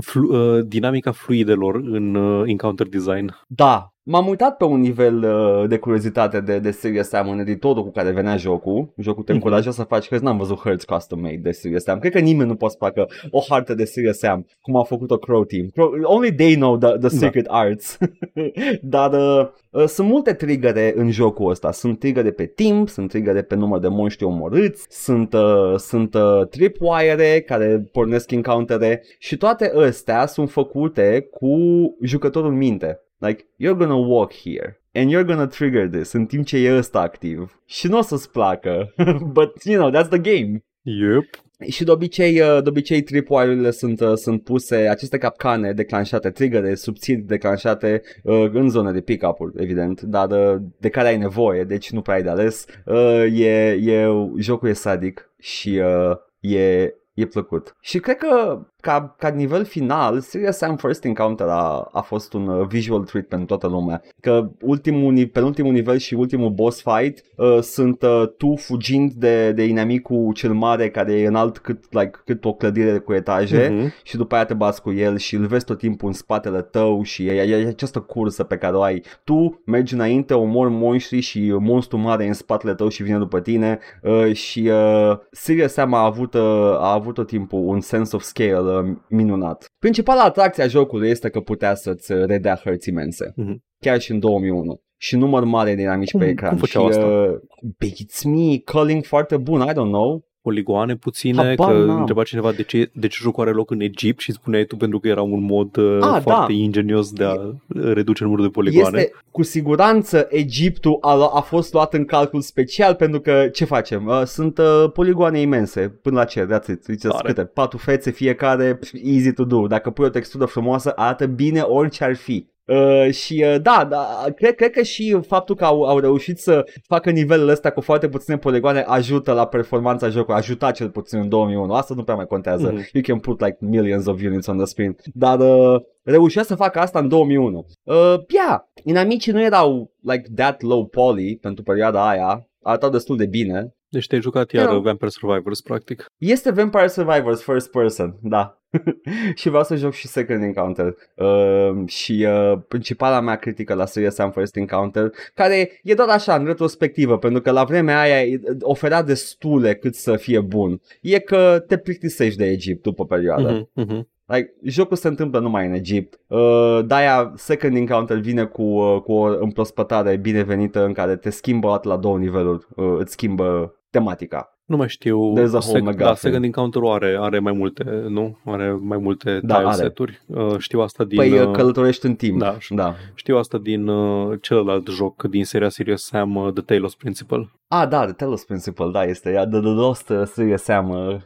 flu, uh, dinamica fluidelor în uh, encounter design. Da, m-am uitat pe un nivel uh, de curiozitate de, de Serious Sam în editorul cu care venea jocul. Jocul te Mhm. încuraja să faci, că n-am văzut hărți custom made de Serious Sam. Cred că nimeni nu poate să facă o hartă de Serious Sam cum a făcut-o Crow Team. Crow, only they know the, the secret arts. (laughs) Dar uh, uh, sunt multe triggere în jocul ăsta. Sunt triggere pe timp, sunt triggere pe număr de monștri omorâți, sunt, uh, sunt uh, tripwire care pornesc encountere și toate astea sunt făcute cu jucătorul în minte. Like, you're gonna walk here and you're gonna trigger this în timp ce e ăsta activ. Și nu o să-ți placă, (laughs) but you know, that's the game. Yep. Și de obicei, uh, de obicei tripwire-urile sunt, uh, sunt puse, aceste capcane declanșate, triggere subțiri declanșate uh, în zone de pick-up-uri, evident, dar uh, de care ai nevoie, deci nu prea ai de ales. Uh, e, e, jocul e sadic și uh, e, e plăcut. Și cred că ca, ca nivel final, Serious Sam First Encounter a, a fost un uh, visual treat pentru toată lumea. Că ultimul, penultimul nivel și ultimul boss fight uh, sunt uh, tu fugind de, de inamicul cel mare care e înalt cât, like, cât o clădire cu etaje Mhm. și după aia te bați cu el și îl vezi tot timpul în spatele tău și e, e, e această cursă pe care o ai. Tu mergi înainte, omori monștri și monstru mare e în spatele tău și vine după tine uh, și uh, Serious Sam a avut, uh, a avut tot timpul un sense of scale uh, minunat. Principala atracție a jocului este că putea să-ți redea hărți imense. Mhm. Chiar și în 2001. Și număr mare de inamici Cum- pe ecran. cum făceau și, asta? Uh, beats me, calling foarte bun, I don't know. Poligoane puține, Habar că n-am. întreba cineva de ce, de ce jocul are loc în Egipt și spuneai tu pentru că era un mod uh, Ah, foarte da. ingenios de a reduce numărul de poligoane. Este cu siguranță Egiptul a, a fost luat în calcul special pentru că ce facem? Uh, sunt uh, poligoane imense până la cer, that's it. Ziceți Tare. câte? Patru fețe fiecare, pf, easy to do. Dacă pui o textură frumoasă, arată bine orice ar fi. Uh, și uh, da, da cred, cred că și faptul că au, au reușit să facă nivelul ăsta cu foarte puține poligoane ajută la performanța jocului, ajuta cel puțin în 2001, asta nu prea mai contează, Mhm. you can put like millions of units on the screen, dar uh, reușea să facă asta în 2001. Uh, yeah, inamicii nu erau like that low poly pentru perioada aia, arătau destul de bine. Deci te-ai jucat iar Da. Vampire Survivors, practic. Este Vampire Survivors first person, da. (laughs) și vreau să joc și Second Encounter. Uh, și uh, principala mea critică la Serious Sam First Encounter, care e doar așa, în retrospectivă, pentru că la vremea aia e- oferea destule cât să fie bun, e că te plictisești de Egipt după perioada. Mhm, mhm. Like, jocul se întâmplă numai în Egipt. Uh, de-aia Second Encounter vine cu, uh, cu o împrospătare binevenită în care te schimbă atât la două niveluri. Uh, îți schimbă tematica. Nu mai știu. There's a whole da, MacGuffin. Second Encounter are, are mai multe, nu? Are mai multe Da, tile are. seturi. Uh, știu asta din... Păi uh, uh, călătorești în timp. da. da. Știu asta din uh, celălalt joc din seria Serious Sam, uh, The Talos Principle. Ah, da, The Telos Principle, da, este ea, The, the Lost uh, Serious Sam. uh,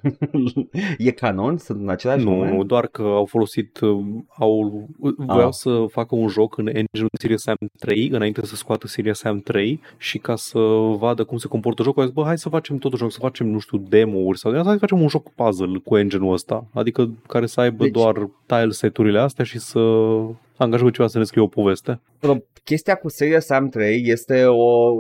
(laughs) e canon? Sunt în același Nu, moment? nu, doar că au folosit, uh, au, voiau Ah. să facă un joc în engine Serious Sam 3 înainte să scoată Serious Sam 3 și ca să vadă cum se comportă jocul, au zis, bă, hai să facem tot joc, să facem, nu știu, demo-uri sau hai să facem un joc puzzle cu engine-ul ăsta, adică care să aibă Deci- doar tile seturile astea și să angajăm pe cineva să ne scrie o poveste. Pro- Chestia cu Serious Sam 3 este o...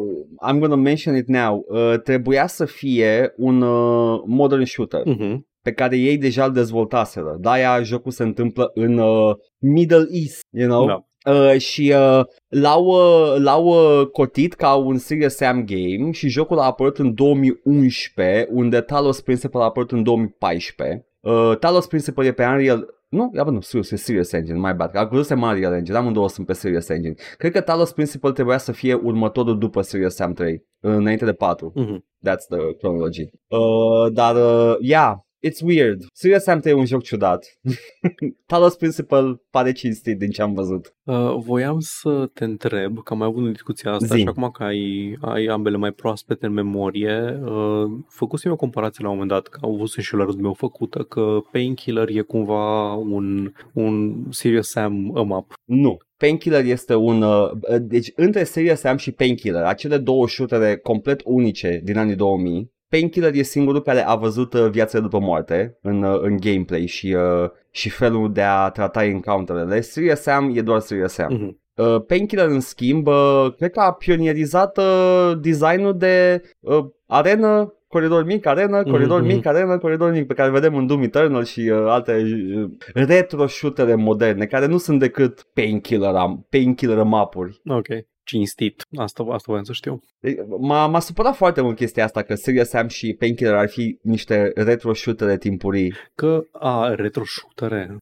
I'm gonna mention it now. Uh, trebuia să fie un uh, modern shooter. Uh-huh. pe care ei deja îl dezvoltaseră. De-aia jocul se întâmplă în uh, Middle East, you know? Da. Uh, și uh, l-au, uh, l-au uh, cotit ca un Serious Sam game și jocul a apărut în 2011, unde Talos Principle a apărut în 2014. Uh, Talos Principle e pe Unreal nu, ia bă, nu, serios, e Serious Engine, my bad. Am crezut să Unreal Engine, amândouă sunt pe Serious Engine. Cred că Talos Principle trebuia să fie următorul după Serious Sam 3, înainte de 4. Uh-huh. That's the chronology. Uh, dar, uh, yeah, it's weird. Serious Sam 3 e un joc ciudat. (laughs) Talos Principle pare cinstit din ce am văzut. Uh, voiam să te întreb, că am mai avut o discuție asta Zi. și acum că ai, ai ambele mai proaspete în memorie, uh, făcusem o comparație la un moment dat, că au văzut și la rândul meu făcută, că Painkiller e cumva un, un Serious Sam up. Nu. Painkiller este un... Uh, deci, între Serious Sam și Painkiller, acele două shootere complet unice din anii 2000, Painkiller e singurul care a văzut uh, viața după moarte în, uh, în gameplay și, uh, și felul de a trata encounterele. Serious Sam e doar Serious Sam. Uh-huh. Uh, Painkiller, în schimb, uh, cred că a pionierizat uh, designul de uh, arenă, coridor mic, arenă, coridor Mhm. mic, arenă, coridor mic, pe care vedem în Doom Eternal și uh, alte uh, retro shootere moderne, care nu sunt decât painkiller, am- painkiller mapuri. Ok. Cinstit. Asta, asta voiam să știu. Deci, M-a, m-a supărat foarte mult chestia asta că Serious Sam și Painkiller ar fi niște retro shootere timpurii. Că, a, retro shootere.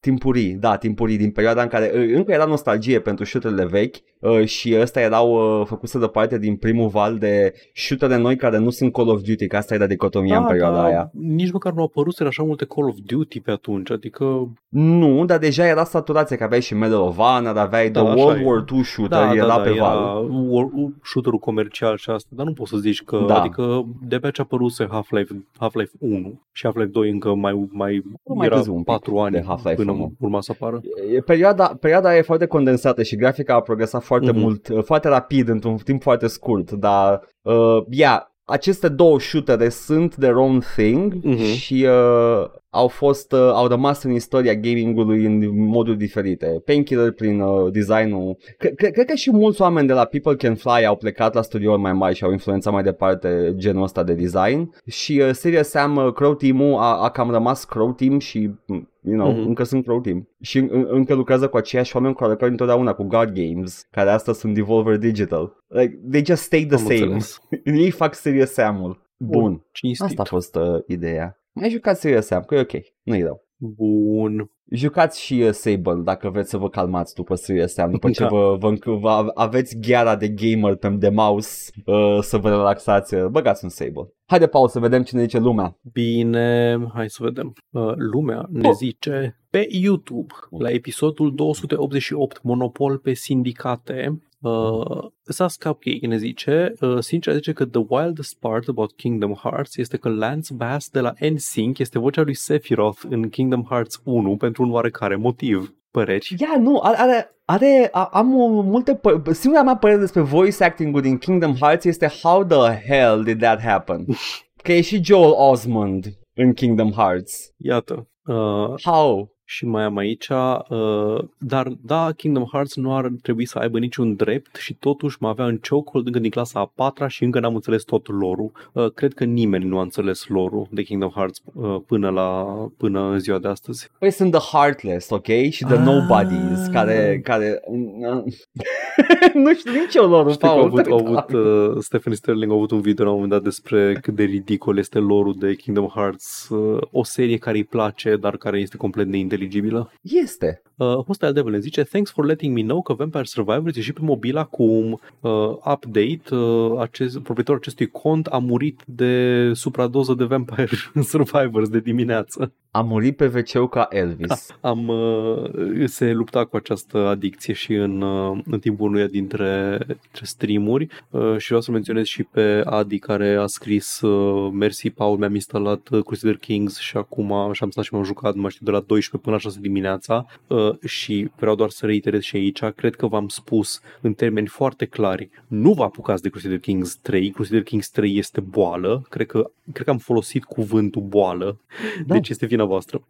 Timpurii, da, timpurii din perioada în care uh, încă era nostalgie pentru shooterele vechi uh, și ăsta erau uh, făcuse de parte din primul val de shootere noi care nu sunt Call of Duty, că asta era dicotomia în perioada aia. nici măcar nu au apărut așa multe Call of Duty pe atunci, adică... Nu, dar deja era saturație că aveai și Medal of Honor, aveai Da, The așa World e. War II shooter, Da, era da, pe da, val. era war, shooter-ul comercial și asta, dar nu poți să zici că, Da. adică de pe ce a apăruse Half-Life, Half-Life 1 și Half-Life 2 încă mai, mai, mai era târziu un pic 4 ani de Half-Life până 1. urma să apară. E- Perioada, perioada e foarte condensată și grafica a progresat foarte Mhm. mult, uh, foarte rapid, într-un timp foarte scurt, dar, uh, yeah, aceste două shootere sunt their own thing Mhm. și uh, au fost, uh, au rămas în istoria gamingului în moduri diferite. Painkiller prin uh, designul. Cred, cred că și mulți oameni de la People Can Fly au plecat la studiouri mai mari și au influențat mai departe genul ăsta de design și uh, Serious Sam uh, Crow Team-ul a, a cam rămas Crow Team și you know, mm-hmm. încă sunt Crow Team. Și în, încă lucrează cu aceiași oameni cu care lucrau întotdeauna, cu God Games, care astăzi sunt Devolver Digital. Like, they just stay the Am same. înțeles. (laughs) Ei fac Serious Sam-ul. Bun. Cinstit. Asta a fost uh, ideea. Mai jucați Serious Sam, că e ok. Nu-i rău. Bun. Jucați și uh, Sable dacă vreți să vă calmați după Serious Sam, după ce Da. vă, vă, vă aveți gheara de gamer pe de mouse uh, să vă relaxați, uh, băgați un Sable. Haide, Paul, să vedem ce ne zice lumea. Bine, hai să vedem. Uh, lumea ne Oh. zice pe YouTube, la episodul 288, Monopol pe sindicate, Uh, Sas Cupcake ne zice, uh, sincer zice că the wildest part about Kingdom Hearts este că Lance Bass de la NSYNC este vocea lui Sephiroth în Kingdom Hearts 1 pentru un oarecare motiv. Păreri? Ia, nu, are, are, are a- am o, multe, pă- singura mea părere despre voice acting-ul din Kingdom Hearts este how the hell did that happen? (laughs) Că e și Joel Osmond în Kingdom Hearts. Iată. Uh, How? Și mai am aici, uh, dar da, Kingdom Hearts nu ar trebui să aibă niciun drept și totuși mă avea în chokehold încă din clasa a patra și încă n-am înțeles tot lore uh, Cred că nimeni nu a înțeles lore de Kingdom Hearts uh, până, la, până în ziua de astăzi. Păi sunt The Heartless, ok? Și The Ah. Nobodies, care... care... (laughs) nu știu nici eu lor, Știi că au Paul. avut, au avut uh, Stephen Sterling a avut un video la un moment dat despre cât de ridicol este lore de Kingdom Hearts, uh, o serie care îi place, dar care este complet neinteligibilă. Este. Uh, Hostile Devil ne zice Thanks for letting me know că Vampire Survivors e și pe mobil acum uh, update. Uh, acest, proprietarul acestui cont a murit de supradoză de Vampire (laughs) Survivors de dimineață. A murit pe wc ca Elvis. Am, uh, se lupta cu această adicție și în, uh, în timpul unuia dintre, dintre streamuri uh, și vreau să menționez și pe Adi care a scris uh, Mersi Paul, mi-am instalat uh, Crusader Kings și acum și am stat și m-am jucat, nu mai știu, de la 12 până la 6 dimineața uh, și vreau doar să reiterez și aici, cred că v-am spus în termeni foarte clari, nu vă apucați de Crusader Kings 3, Crusader Kings 3 este boală, cred că, cred că am folosit cuvântul boală, Da. deci este vina voastră.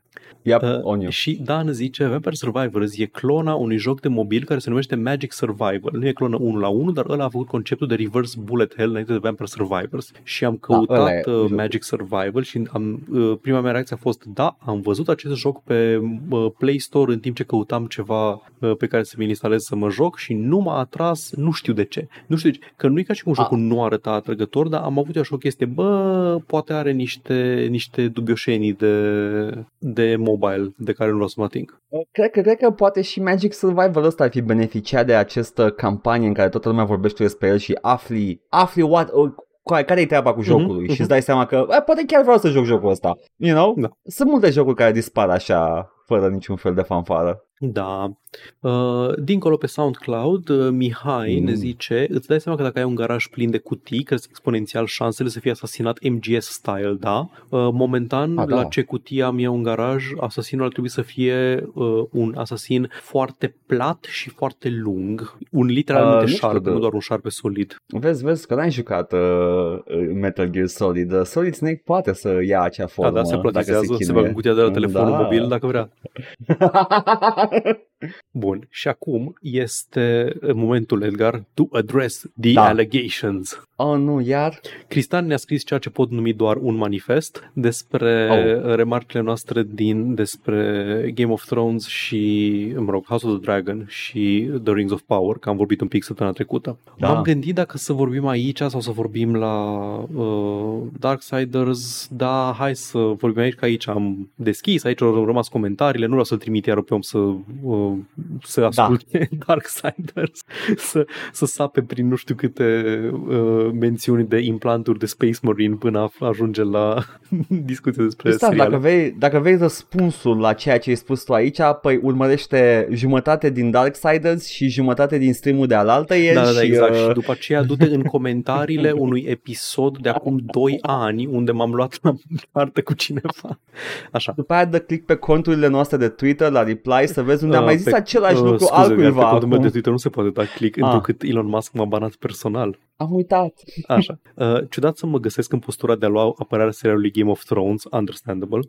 Yep, Uh, on you. și Dan zice, Vampire Survivors e clona unui joc de mobil care se numește Magic Survival. Nu e clonă 1 la 1, dar ăla a făcut conceptul de reverse bullet hell înainte de Vampire Survivors. Și am ăla căutat e uh, jocul. Magic Survival și am, uh, prima mea reacție a fost, da, am văzut acest joc pe uh, Play Store în timp ce căutam ceva uh, pe care să mi-l instalez să mă joc și nu m-a atras, nu știu de ce. Nu știu de ce, că nu e ca și cum A. jocul nu arăta atrăgător, dar am avut așa o chestie, bă, poate are niște, niște dubioșenii de, de mobile de care nu vreau să mă ating. Cred că, cred că poate și Magic Survival ăsta ar fi beneficiat de această campanie în care toată lumea vorbește despre el și afli, afli what, uh, care, care e treaba cu jocului mhm. și îți dai seama că "Eh, poate chiar vreau să joc jocul ăsta, you know? Da. Sunt multe jocuri care dispar așa fără niciun fel de fanfară. Da. Uh, dincolo pe SoundCloud, uh, Mihai Mm. ne zice, îți dai seama că dacă ai un garaj plin de cutii, cresc exponențial șansele să fie asasinat MGS style, da? Uh, momentan, A, da. la ce cutie am eu un garaj, asasinul ar trebui să fie uh, un asasin foarte plat și foarte lung. Un Uh, literalmente nu știu șarpe, de- nu doar un șarpe solid. Vezi, vezi că n-ai jucat uh, uh, Metal Gear Solid. Uh, Solid Snake poate să ia acea Da, formă da, se dacă platizează, se, chinuie. bagă în cutia de la telefonul Da. mobil dacă vrea. (laughs) down. (laughs) Bun, și acum este momentul, Edgar, to address the Da. allegations. oh, nu, iar? Cristian ne-a scris ceea ce pot numi doar un manifest despre Oh. remarcile noastre din despre Game of Thrones și, mă rog, House of the Dragon și The Rings of Power, că am vorbit un pic săptămâna trecută. Da. M-am gândit dacă să vorbim aici sau să vorbim la uh, Darksiders, da, hai să vorbim aici, că aici am deschis, aici au rămas comentariile, nu vreau să-l trimit iar pe om să, uh, să asculte (laughs) Darksiders, să, să sape prin nu știu câte uh, mențiuni de implanturi de Space Marine până a ajunge la (laughs) discuție despre Cristian, seriale. dacă vrei, dacă vrei răspunsul la ceea ce ai spus tu aici, păi urmărește jumătate din Darksiders și jumătate din streamul de alaltă ieri Da, da, da, și, exact. uh, Și după aceea du-te în comentariile (laughs) unui episod de acum 2 ani unde m-am luat la parte cu cineva. Așa. după aia dă click pe conturile noastre de Twitter, la reply, să vezi unde am Uh, mai zis pe- același uh, lucru scuze, iar pe altcuiva contul meu de acum. Twitter nu se poate da click, Ah. întrucât Elon Musk m-a banat personal. Am uitat. Așa. Uh, ciudat să mă găsesc în postura de a lua apărarea serialului Game of Thrones, understandable.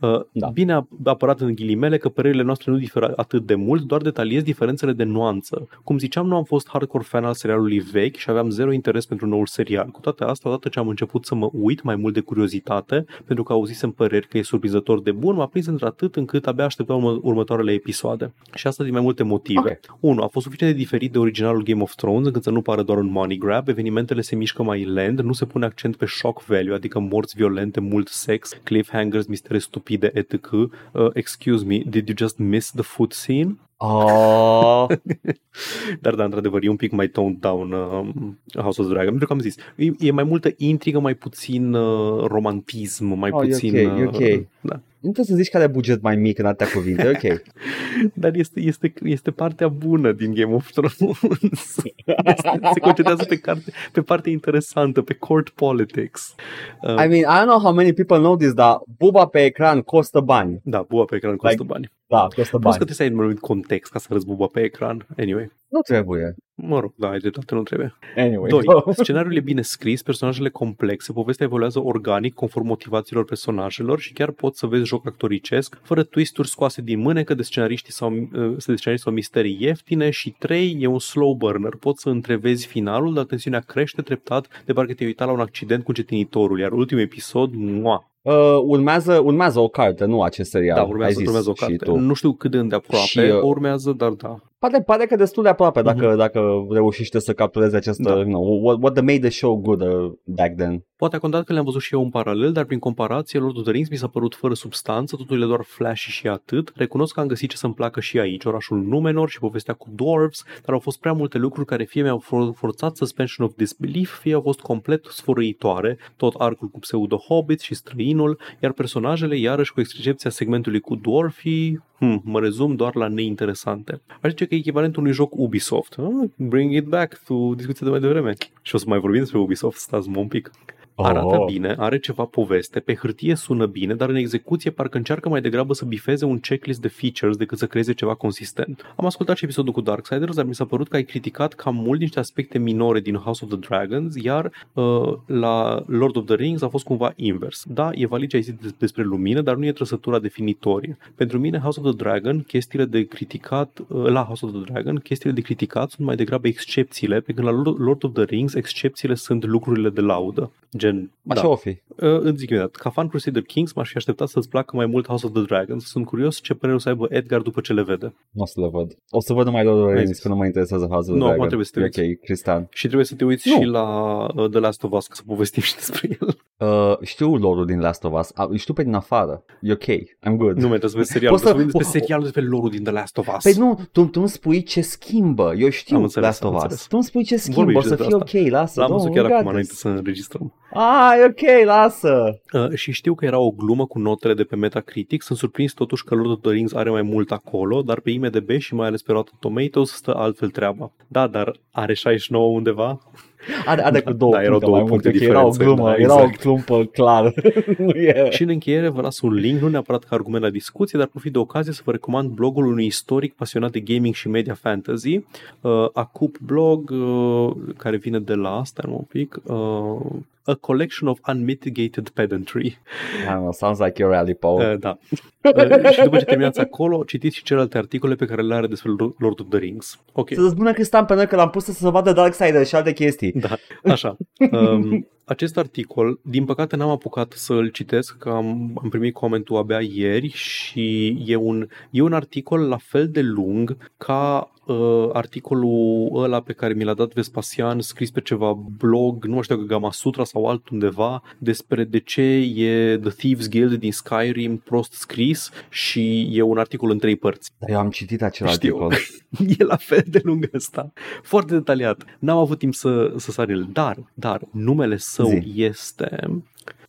Uh, Da. Bine a- apărat în ghilimele că părerile noastre nu diferă atât de mult, doar detaliez diferențele de nuanță. Cum ziceam, nu am fost hardcore fan al serialului vechi și aveam zero interes pentru noul serial. Cu toate astea, odată ce am început să mă uit mai mult de curiozitate, pentru că auzisem păreri că e surprinzător de bun, m-a prins într-atât încât abia așteptam urmă- următoarele episoade. Și asta din mai multe motive. Ok. 1. A fost suficient de diferit de originalul Game of Thrones încât să nu pară doar un money grab, evenimentele se mișcă mai lent, nu se pune accent pe shock value, adică morți violente, mult sex, cliffhangers, mistere stupide, etc. Uh, excuse me, did you just miss the food scene? Oh, (laughs) Dar da, într-adevăr, e un pic mai toned down uh, House of the Dragon, pentru că am zis, e, e mai multă intrigă, mai puțin uh, romantism, mai Oh, e puțin... ok, e uh, ok. Da. nu trebuie să zici că are buget mai mic în atâtea cuvinte, ok. (laughs) Dar este, este, este partea bună din Game of Thrones. este, (laughs) se concentrează pe, carte, pe partea interesantă, pe court politics. Uh, I mean, I don't know how many people know this, dar buba pe ecran costă bani. da, buba pe ecran costă like- bani. Da, costă Plus că bani. trebuie să ai un anumit context ca să arăți buba pe ecran. Anyway, Nu trebuie. mă rog, da, ai dreptate, nu trebuie. Anyway. 2. (laughs) Scenariul e bine scris, personajele complexe, povestea evoluează organic conform motivațiilor personajelor și chiar poți să vezi joc actoricesc, fără twisturi scoase din mânecă de scenariști sau, uh, de scenariști sau misterii ieftine și 3. E un slow burner, poți să întrevezi finalul, dar tensiunea crește treptat de parcă te-ai uitat la un accident cu cetinitorul, iar ultimul episod, mua, Uh, urmează, urmează o carte, nu acest serial. da, Ai urmează, zis urmează o și carte. tu. Nu știu cât de îndeaproape Și, uh, urmează, dar da. Pare, pare că destul de aproape dacă, Mhm. dacă reușește să captureze această, Da. you know, what, what made the show good uh, back then. Poate a contat că le-am văzut și eu în paralel, dar prin comparație, Lord of the Rings mi s-a părut fără substanță, totul e doar flashy și atât. Recunosc că am găsit ce să-mi placă și aici, orașul Numenor și povestea cu dwarves, dar au fost prea multe lucruri care fie mi-au for- forțat suspension of disbelief, fie au fost complet sfărăitoare, tot arcul cu pseudo-hobbits și străinul, iar personajele, iarăși cu excepția segmentului cu dwarfii, hmm, mă rezum doar la neinteresante. Aș zice că e echivalentul unui joc Ubisoft. Ah, bring it back to discuția de mai devreme. Și o să mai vorbim despre Ubisoft, stați mă un pic. Arată Oh. bine, are ceva poveste, pe hârtie sună bine, dar în execuție parcă încearcă mai degrabă să bifeze un checklist de features decât să creeze ceva consistent. Am ascultat și episodul cu Darksiders, dar mi s-a părut că ai criticat cam mult niște aspecte minore din House of the Dragons, iar uh, la Lord of the Rings a fost cumva invers. Da, e valid ce ai zis des- despre lumină, dar nu e trăsătura definitorie. Pentru mine, House of the Dragon, chestiile de criticat, uh, la House of the Dragon, chestiile de criticat sunt mai degrabă excepțiile, pe când la Lord- Lord of the Rings, excepțiile sunt lucrurile de laudă. Gen, Așa da. o fi. Uh, îți zic imediat, ca fan Crusader Kings m-aș fi așteptat să-ți placă mai mult House of the Dragons. Sunt curios ce părere o să aibă Edgar după ce le vede. Nu o să le văd. O să văd numai Lord of the Ai Rings, zis. că nu mă interesează House of the Nu, acum Dragon. trebuie să te E uiți. Ok, Cristian. Și trebuie să te uiți Nu. și la uh, The Last of Us ca să povestim (laughs) și despre el. Uh, știu lorul din Last of Us. Uh, știu pe din afară. E ok. I'm good. Nu mai trebuie să vezi serialul, Poți să să- vorbim despre po- serialul despre lorul din The Last of Us. Păi nu, tu, tu îmi spui ce schimbă. Eu știu Am înțeles, Last am of Us. înțeles. Tu îmi spui ce schimbă. Vorbim O și să despre fie ok, lasă. L-am văzut nu, chiar we got acum înainte this. să înregistrăm. Ah, e ok, lasă. Uh, și știu că era o glumă cu notele de pe Metacritic. Sunt surprins totuși că Lord of the Rings are mai mult acolo, dar pe IMDB și mai ales pe Rotten Tomatoes stă altfel treaba. Da, dar are 69 undeva? Are, are cu două da, erau puncte două mai multe. puncte ok, era o diferență, glumă, da, era o exact. clumpă clar. (laughs) nu e. Și în încheiere vă las un link, nu neapărat ca argument la discuție, dar profit de ocazie să vă recomand blogul unui istoric pasionat de gaming și media fantasy, uh, Acup Blog, uh, care vine de la asta, un pic, uh, A Collection of Unmitigated Pedantry. I don't know, sounds like your rally, Paul. Uh, da. Uh, și după ce terminați acolo, citiți și celelalte articole pe care le are despre Lord of the Rings. Ok. Să-ți spună Cristian pe noi că l-am pus să se vadă Darksiders și alte chestii. Da, așa. Um, acest articol, din păcate n-am apucat să-l citesc, că am, am primit comentul abia ieri și e un, e un articol la fel de lung ca uh, articolul ăla pe care mi l-a dat Vespasian, scris pe ceva blog, nu mai știu că Gama Sutra sau altundeva, despre de ce e The Thieves Guild din Skyrim prost scris și e un articol în trei părți. Dar eu am citit acel Știu. articol. (laughs) E la fel de lung ăsta. Foarte detaliat. N-am avut timp să, să sar el. Dar, dar, numele său Zi. este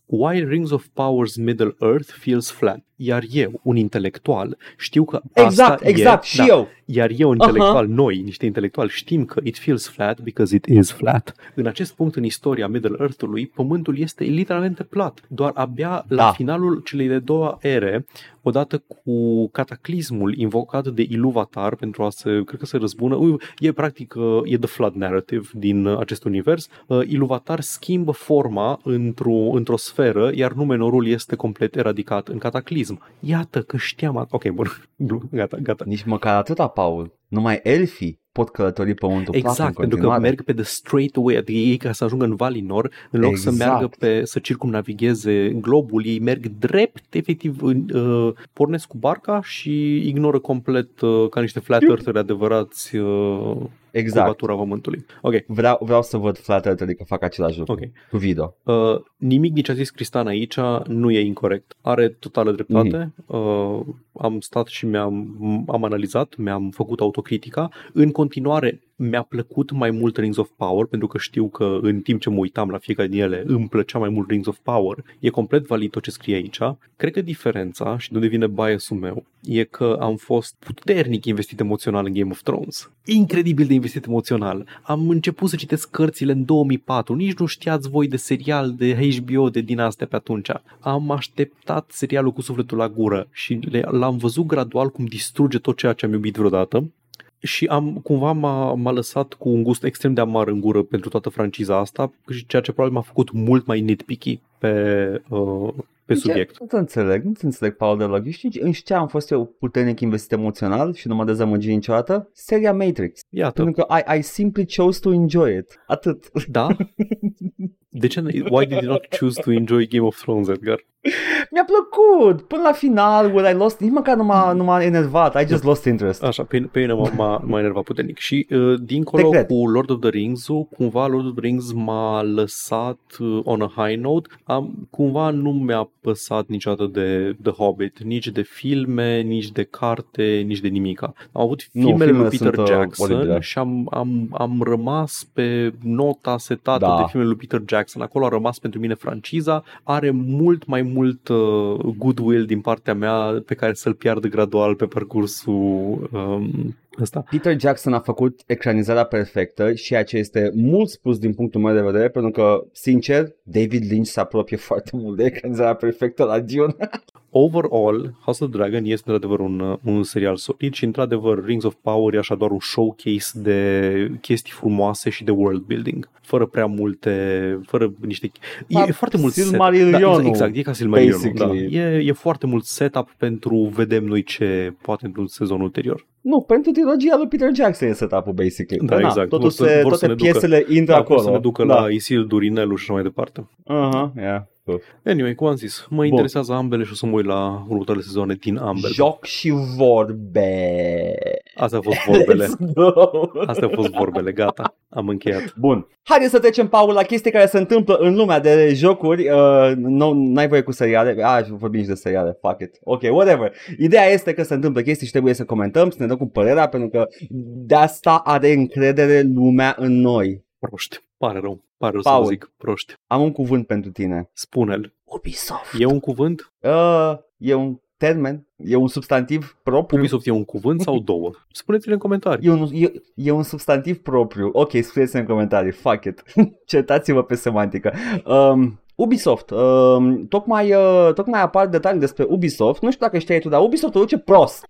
Why Rings of Power's Middle Earth Feels Flat. Iar eu, un intelectual, știu că Exact, asta exact, e, și da, eu. iar eu, intelectual, uh-huh. noi, niște intelectuali, știm că it feels flat because it is flat. În acest punct în istoria Middle Earth-ului, pământul este literalmente plat. Doar abia la Da. finalul celei de doua ere, odată cu cataclismul invocat de Iluvatar pentru a se, cred că se răzbună, ui, e practic, uh, e the flood narrative din uh, acest univers, uh, Iluvatar schimbă forma într-o, într-o sferă, iar Numenorul este complet eradicat în cataclism. Iată că știam... a- Ok, bun, (laughs) Bun, gata, gata. Nici măcar atâta, Paul. Numai elfii pot călători pământul plat în Exact, pentru că continuare. merg pe the straight way, adică ei ca să ajungă în Valinor, în loc să Exact. meargă pe, să circumnavigheze globul, ei merg drept, efectiv, în, uh, pornesc cu barca și ignoră complet uh, ca niște flat eartheri adevărați uh, Exact. curvatura pământului. Ok, Vreau, vreau să văd Flat Earth că fac același lucru ok. cu video. Uh, nimic din ce a zis Cristan aici nu e incorrect. Are totală dreptate. Uh, am stat și mi-am am analizat, mi-am făcut autocritica. În continuare, mi-a plăcut mai mult Rings of Power, pentru că știu că în timp ce mă uitam la fiecare din ele, îmi plăcea mai mult Rings of Power. E complet valid tot ce scrie aici. Cred că diferența, și de unde vine biasul meu, e că am fost puternic investit emoțional în Game of Thrones. Incredibil de investit emoțional. Am început să citesc cărțile în 2004, nici nu știați voi de serial de HBO de din astea pe atunci. Am așteptat serialul cu sufletul la gură și le, l-am văzut gradual cum distruge tot ceea ce am iubit vreodată și am cumva m-a, m-a lăsat cu un gust extrem de amar în gură pentru toată franciza asta, și ceea ce probabil m-a făcut mult mai nitpicky pe, uh, pe Deci, subiect. Nu te înțeleg, nu te înțeleg, Paul Delag. Știi în ce am fost eu puternic investit emoțional și nu mă dezamăgi niciodată? Seria Matrix. Iată, Pentru că I, I simply chose to enjoy it. Atât. da? De ce? n- Why did you not choose to enjoy Game of Thrones, Edgar? Mi-a plăcut până la final, where I lost, nici măcar nu m-a, nu m-a enervat, I just lost interest. Așa, pe, pe mine m-a, m-a, m-a enervat puternic. Și uh, dincolo Te cred. cu Lord of the Rings-ul, cumva Lord of the Rings m-a lăsat uh, on a high note. Am, cumva nu mi-a păsat niciodată de The Hobbit, nici de filme, nici de carte, nici de nimica. Am avut Nu, filmele lui filmele Peter sunt, uh, Jackson oribile. și am, am, am rămas pe nota setată Da. de filmele lui Peter Jackson. Acolo a rămas pentru mine franciza. Are mult mai mult uh, goodwill din partea mea pe care să-l piardă gradual pe parcursul um, ăsta. Peter Jackson a făcut ecranizarea perfectă și ceea ce este mult spus din punctul meu de vedere, pentru că, sincer, David Lynch se apropie (laughs) foarte mult de ecranizarea perfectă la Dune. Overall, House of the Dragon este într-adevăr un, uh, un serial solid și într-adevăr Rings of Power e așa doar un showcase de chestii frumoase și de world building, fără prea multe, fără niște... E, e foarte mult setup. Silmarillionul, Da, exact, exact, e ca Silmarillionul, da. basically. E, e foarte mult setup pentru vedem noi ce poate într-un sezon ulterior. nu, pentru trilogia lui Peter Jackson e setup-ul, basically. Da, Că, na, exact. Totul Vor să- se, vor să toate ne ducă- piesele intră Da, acolo. să ne ducă da. la Isildur, Inelu și așa mai departe. Uh-huh, yeah. Anyway, cum am zis, mă interesează ambele și o să mă uit la următoarele sezoane din ambele. Joc și vorbe. Astea au fost (laughs) vorbele. Let's go. Astea au fost vorbele, gata. Am încheiat. Bun. Haideți să trecem, Paul, la chestii care se întâmplă în lumea de jocuri. Uh, nu, n-ai voie cu seriale. Ah, vorbim și de seriale. Fuck it. Ok, whatever. Ideea este că se întâmplă chestii și trebuie să comentăm, să ne dăm cu părerea, pentru că de asta are încredere lumea în noi. Proști. Pare rău. Pare rău Paul. să vă zic. Proști. Am un cuvânt pentru tine. Spune-l. Ubisoft. E un cuvânt? Uh, e un termen? E un substantiv propriu? Ubisoft e un cuvânt sau două? Spuneți-le în comentarii. E un, e, e un substantiv propriu. Ok, scrieți în comentarii. Fuck it. (laughs) Certați-vă pe semantică. Um, Ubisoft. Um, tocmai, uh, tocmai apar detalii despre Ubisoft. Nu știu dacă știai tu, dar Ubisoft o duce prost.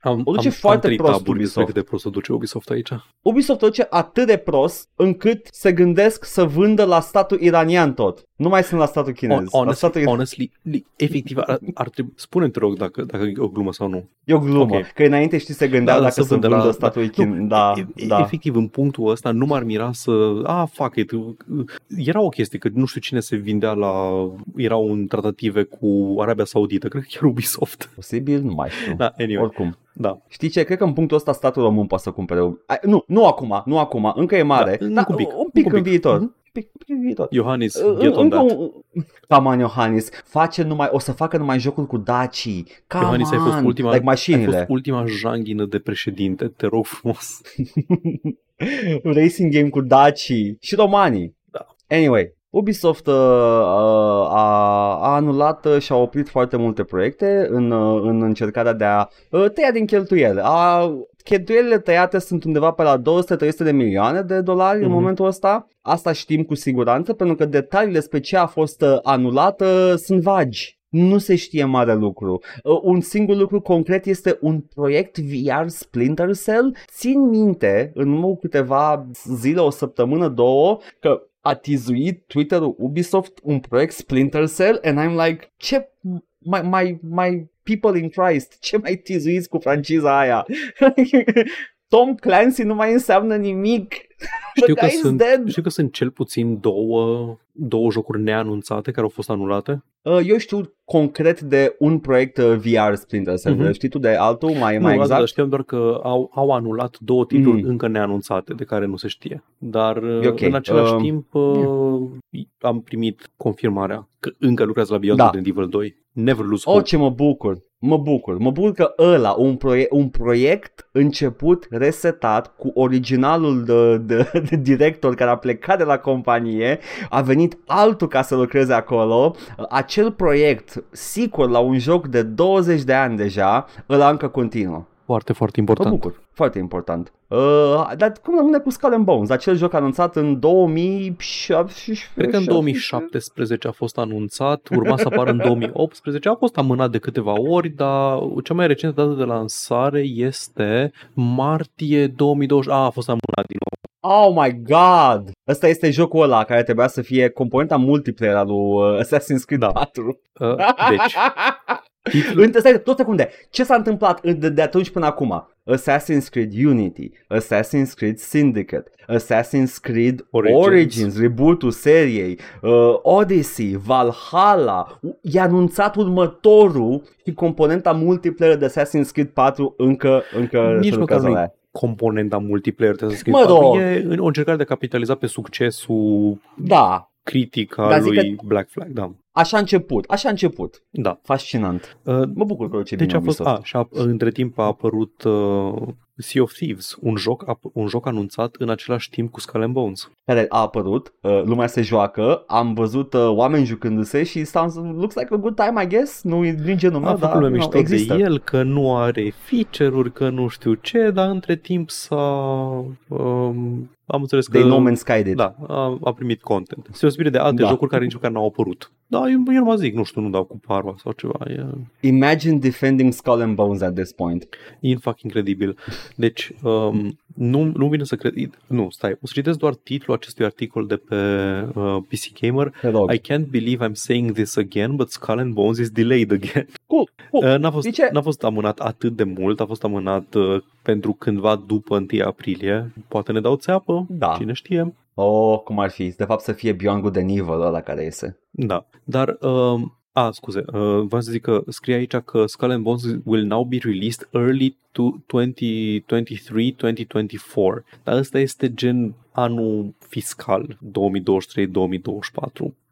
Am, O duce am, foarte am trei prost taburi despre Ubisoft. cât de prost o duce Ubisoft aici. Ubisoft o duce atât de prost încât se gândesc să vândă la statul iranian tot. Nu mai sunt la statul chinez. On, la honestly, statul... honestly, li- efectiv, ar, ar trebui... Spune-mi, te rog, dacă, dacă e o glumă sau nu. E o glumă. Ok. Că înainte știi se gândeau Da, da, dacă să să vândă vândă la- statul da. chinez. Nu, Da, E- da. Efectiv, în punctul ăsta nu m-ar mira să... Ah, fuck it. Era o chestie că nu știu cine se vindea la... Erau în tratative cu Arabia Saudită, cred că chiar Ubisoft. Posibil, nu mai știu. Da, anyway, Oricum. da. Știi ce? Cred că în punctul ăsta statul român poate să cumpere. Ai, nu, nu acum, nu acum, încă e mare. Da, dar încă un pic, un pic încă un în pic. viitor. Mhm. Un pic, un pic în viitor. Iohannis, În- get on încă that. un... Come on, Iohannis, face numai, o să facă numai jocuri cu Daci. Come Iohannis, ai fost on, ultima, like ai mașinile. fost ultima janghină de președinte, te rog frumos. (laughs) Racing game cu Daci și romanii. Da. Anyway, Ubisoft uh, uh, a, a anulat uh, și a oprit foarte multe proiecte în, uh, în încercarea de a uh, tăia din cheltuieli. A, cheltuielile tăiate sunt undeva pe la 200-300 de milioane de dolari mm-hmm. în Mhm. momentul ăsta. Asta știm cu siguranță pentru că detaliile despre ce a fost uh, anulată sunt vagi. Nu se știe mare lucru. Uh, un singur lucru concret este un proiect VR Splinter Cell. Țin minte, în urmă cu câteva zile, o săptămână, două, că a tizuit Twitter-ul Ubisoft un proiect Splinter Cell and I'm like, ce mai, mai, mai people in Christ, ce mai tizuiți cu franciza aia? (laughs) Tom Clancy nu mai înseamnă nimic. (laughs) Știu The că, guy is sunt, dead. știu că sunt cel puțin două, două jocuri neanunțate care au fost anulate. Uh, Eu știu concret de un proiect uh, VR Splinter Cell. Mhm. Știi tu de altul mai, nu, mai asta exact? știam doar că au, au anulat două titluri Mm. încă neanunțate de care nu se știe. Dar E ok. în același Um, timp uh, am primit confirmarea că încă lucrează la Beyond Da. Good and Evil 2. Never lose hope. Oh, ce mă bucur! Mă bucur, mă bucur că ăla, un, proiect, un proiect început, resetat, cu originalul de, de, de director care a plecat de la companie, a venit altul ca să lucreze acolo, acel proiect, sequel la un joc de 20 de ani deja, ăla încă continuă. Foarte, foarte Mă important. bucur, foarte important. Uh, dar cum rămâne cu Skull and Bones? Acel joc anunțat în 2017? Cred că în 2017 a fost anunțat, urma să apară în 2018, a fost amânat de câteva ori, dar cea mai recentă dată de lansare este martie 2020. A, a fost amânat din nou. Oh my god! Ăsta este jocul ăla care trebuia să fie componenta multiplayer al lui uh, Assassin's Creed Da. 4. Uh, deci, (laughs) titlul, Între, stai, două secunde. Ce s-a întâmplat de, de atunci până acum? Assassin's Creed Unity, Assassin's Creed Syndicate, Assassin's Creed Origins, Origins. Origins reboot-ul seriei, uh, Odyssey, Valhalla, i-a anunțat următorul și componenta multiplayer de Assassin's Creed 4 încă, încă Nici se măcar lucrează nu la e ea. Componenta multiplayer de Assassin's Mă Creed 4. rog. E în- o încercare de a capitaliza pe succesul Da, critic al Dar zic lui Black Flag. Da. așa a început, așa a început. da. Fascinant. Uh, Mă bucur că ce Deci bine a fost, Ubisoft. a, și a, între timp a apărut uh, Sea of Thieves, un joc, ap- un joc anunțat în același timp cu Skull and Bones. care a apărut, uh, lumea se joacă, am văzut uh, oameni jucându-se și sounds, looks like a good time, I guess, nu e nu genul meu, A dar făcut lumea you know, mișto există. de el, că nu are feature-uri, că nu știu ce, dar între timp s-a... Um, am înțeles că... They No Man's Sky did. Da, a, a primit content. Se osbire de alte Da. jocuri care nici măcar n-au apărut. Da, eu, eu nu mă zic, nu știu, nu dau cu parva sau ceva. E, Imagine defending Skull and Bones at this point. e fucking incredibil. Deci, um, nu, nu vine să cred... Nu, stai, o să citesc doar titlul acestui articol de pe uh, PC Gamer. Te rog. I can't believe I'm saying this again, but Skull and Bones is delayed again. Cool, cool. Uh, N-a fost, Zice- n-a fost amânat atât de mult, a fost amânat uh, pentru cândva după 1 aprilie. Poate ne dau țeapă, Da. cine știe. Oh, cum ar fi? De fapt să fie Beyond Good and Evil ăla care iese. Da, dar... Uh, a, scuze, uh, vreau să zic că scrie aici că Skull and Bones will now be released early to 2023-2024. Dar ăsta este gen anul fiscal 2023-2024.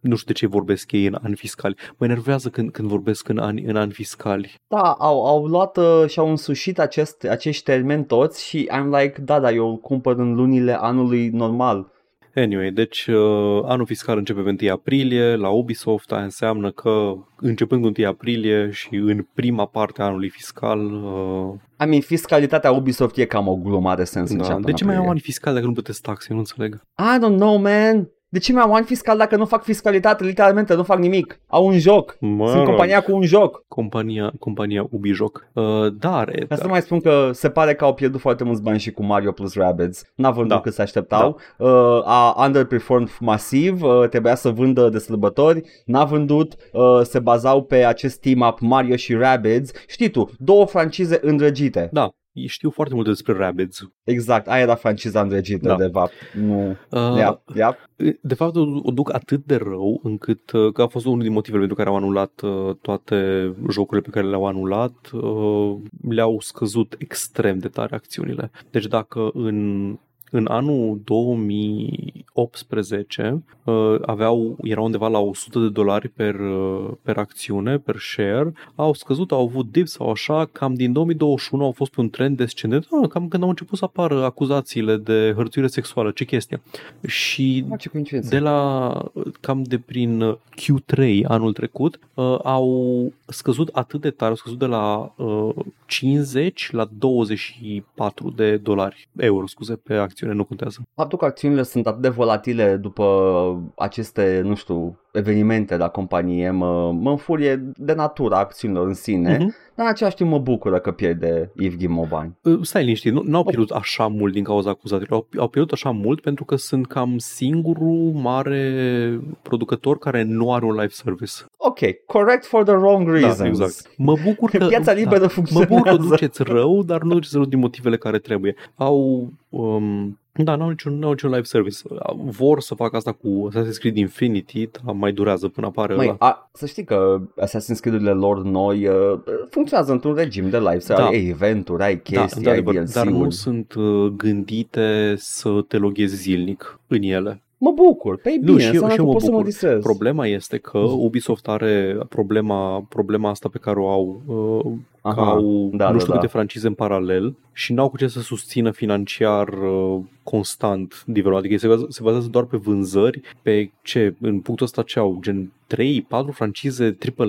Nu știu de ce vorbesc ei în ani fiscali. Mă enervează când, când vorbesc în ani, în ani fiscali. Da, au, au luat uh, și au însușit acest, acești termeni toți și I'm like, da, da, eu îl cumpăr în lunile anului normal. Anyway, deci uh, anul fiscal începe pe 1 aprilie la Ubisoft, aia înseamnă că începând cu 1 aprilie și în prima parte a anului fiscal, uh, I mean, fiscalitatea Ubisoft e cam o glumă, are sens să da. înceapă de în ce mai au aprilie. ani fiscali dacă nu plătesc taxe? Eu nu înțeleg. I don't know, man. De ce mi-au ani fiscal dacă nu fac fiscalitate? Literalmente nu fac nimic. Au un joc. Mă Sunt rog. compania cu un joc. Compania, compania Ubijoc. Uh, dar, e, Ca să nu mai spun că se pare că au pierdut foarte mulți bani și cu Mario plus Rabbids. N-a vândut Da. cât se așteptau. Uh, a underperformed masiv, uh, trebuia să vândă de sărbători, n-a vândut, uh, se bazau pe acest team-up Mario și Rabbids. Știi tu, două francize îndrăgite. da, știu foarte multe despre Rabbids. Exact, aia era franciza îndrăgită, Da. de fapt. Nu. Uh, Ia, ia. De fapt, o, o duc atât de rău încât uh, că a fost unul din motivele pentru care au anulat uh, toate jocurile pe care le-au anulat, uh, le-au scăzut extrem de tare acțiunile. Deci dacă în în anul 2018 uh, aveau, erau undeva la 100 de dolari per, uh, per acțiune, per share, au scăzut, au avut dips sau așa, cam din 2021 au fost pe un trend descendent, ah, cam când au început să apară acuzațiile de hărțuire sexuală, ce chestie. Și Ah, ce coincidență. de la cam de prin Q3 anul trecut uh, au scăzut atât de tare, au scăzut de la uh, 50 la 24 de dolari, euro, scuze, pe acțiune, nu contează. Faptul că acțiunile sunt atât de volatile după aceste, nu știu, evenimente la companie mă, mă înfurie de natura acțiunilor în sine, Mhm. dar în același timp mă bucură că pierde Yves Guillemot bani. Uh, Stai liniștit, nu, nu au pierdut așa mult din cauza acuzațiilor, au, au pierdut așa mult pentru că sunt cam singurul mare producător care nu are un live service. Ok, correct for the wrong reasons. Da, exact. Mă bucur că... (laughs) Piața liberă Mă funcționează. bucur că duceți rău, dar nu duceți rău din motivele care trebuie. Au... Um, da, n-au niciun, n-au niciun live service. Vor să facă asta cu Assassin's Creed Infinity, dar mai durează până apare Măi, ăla. a, să știi că Assassin's Creed-urile lor noi uh, funcționează într-un regim de live service. Da. Ai eventuri, ai Da, chestii, ai într-adevăr, dar nu DLC-uri. sunt uh, gândite să te loghezi zilnic în ele. Mă bucur, pe Nu, bine, și eu- înseamnă și eu că mă pot să mă bucur. distrez. Problema este că Ubisoft are problema, problema asta pe care o au, uh, că Aha, au da, nu da, știu da. câte francize în paralel și n-au cu ce să susțină financiar uh, constant nivelul, adică se bazează, se bazează doar pe vânzări, pe ce, în punctul ăsta ce au, gen 3, 4 francize AAA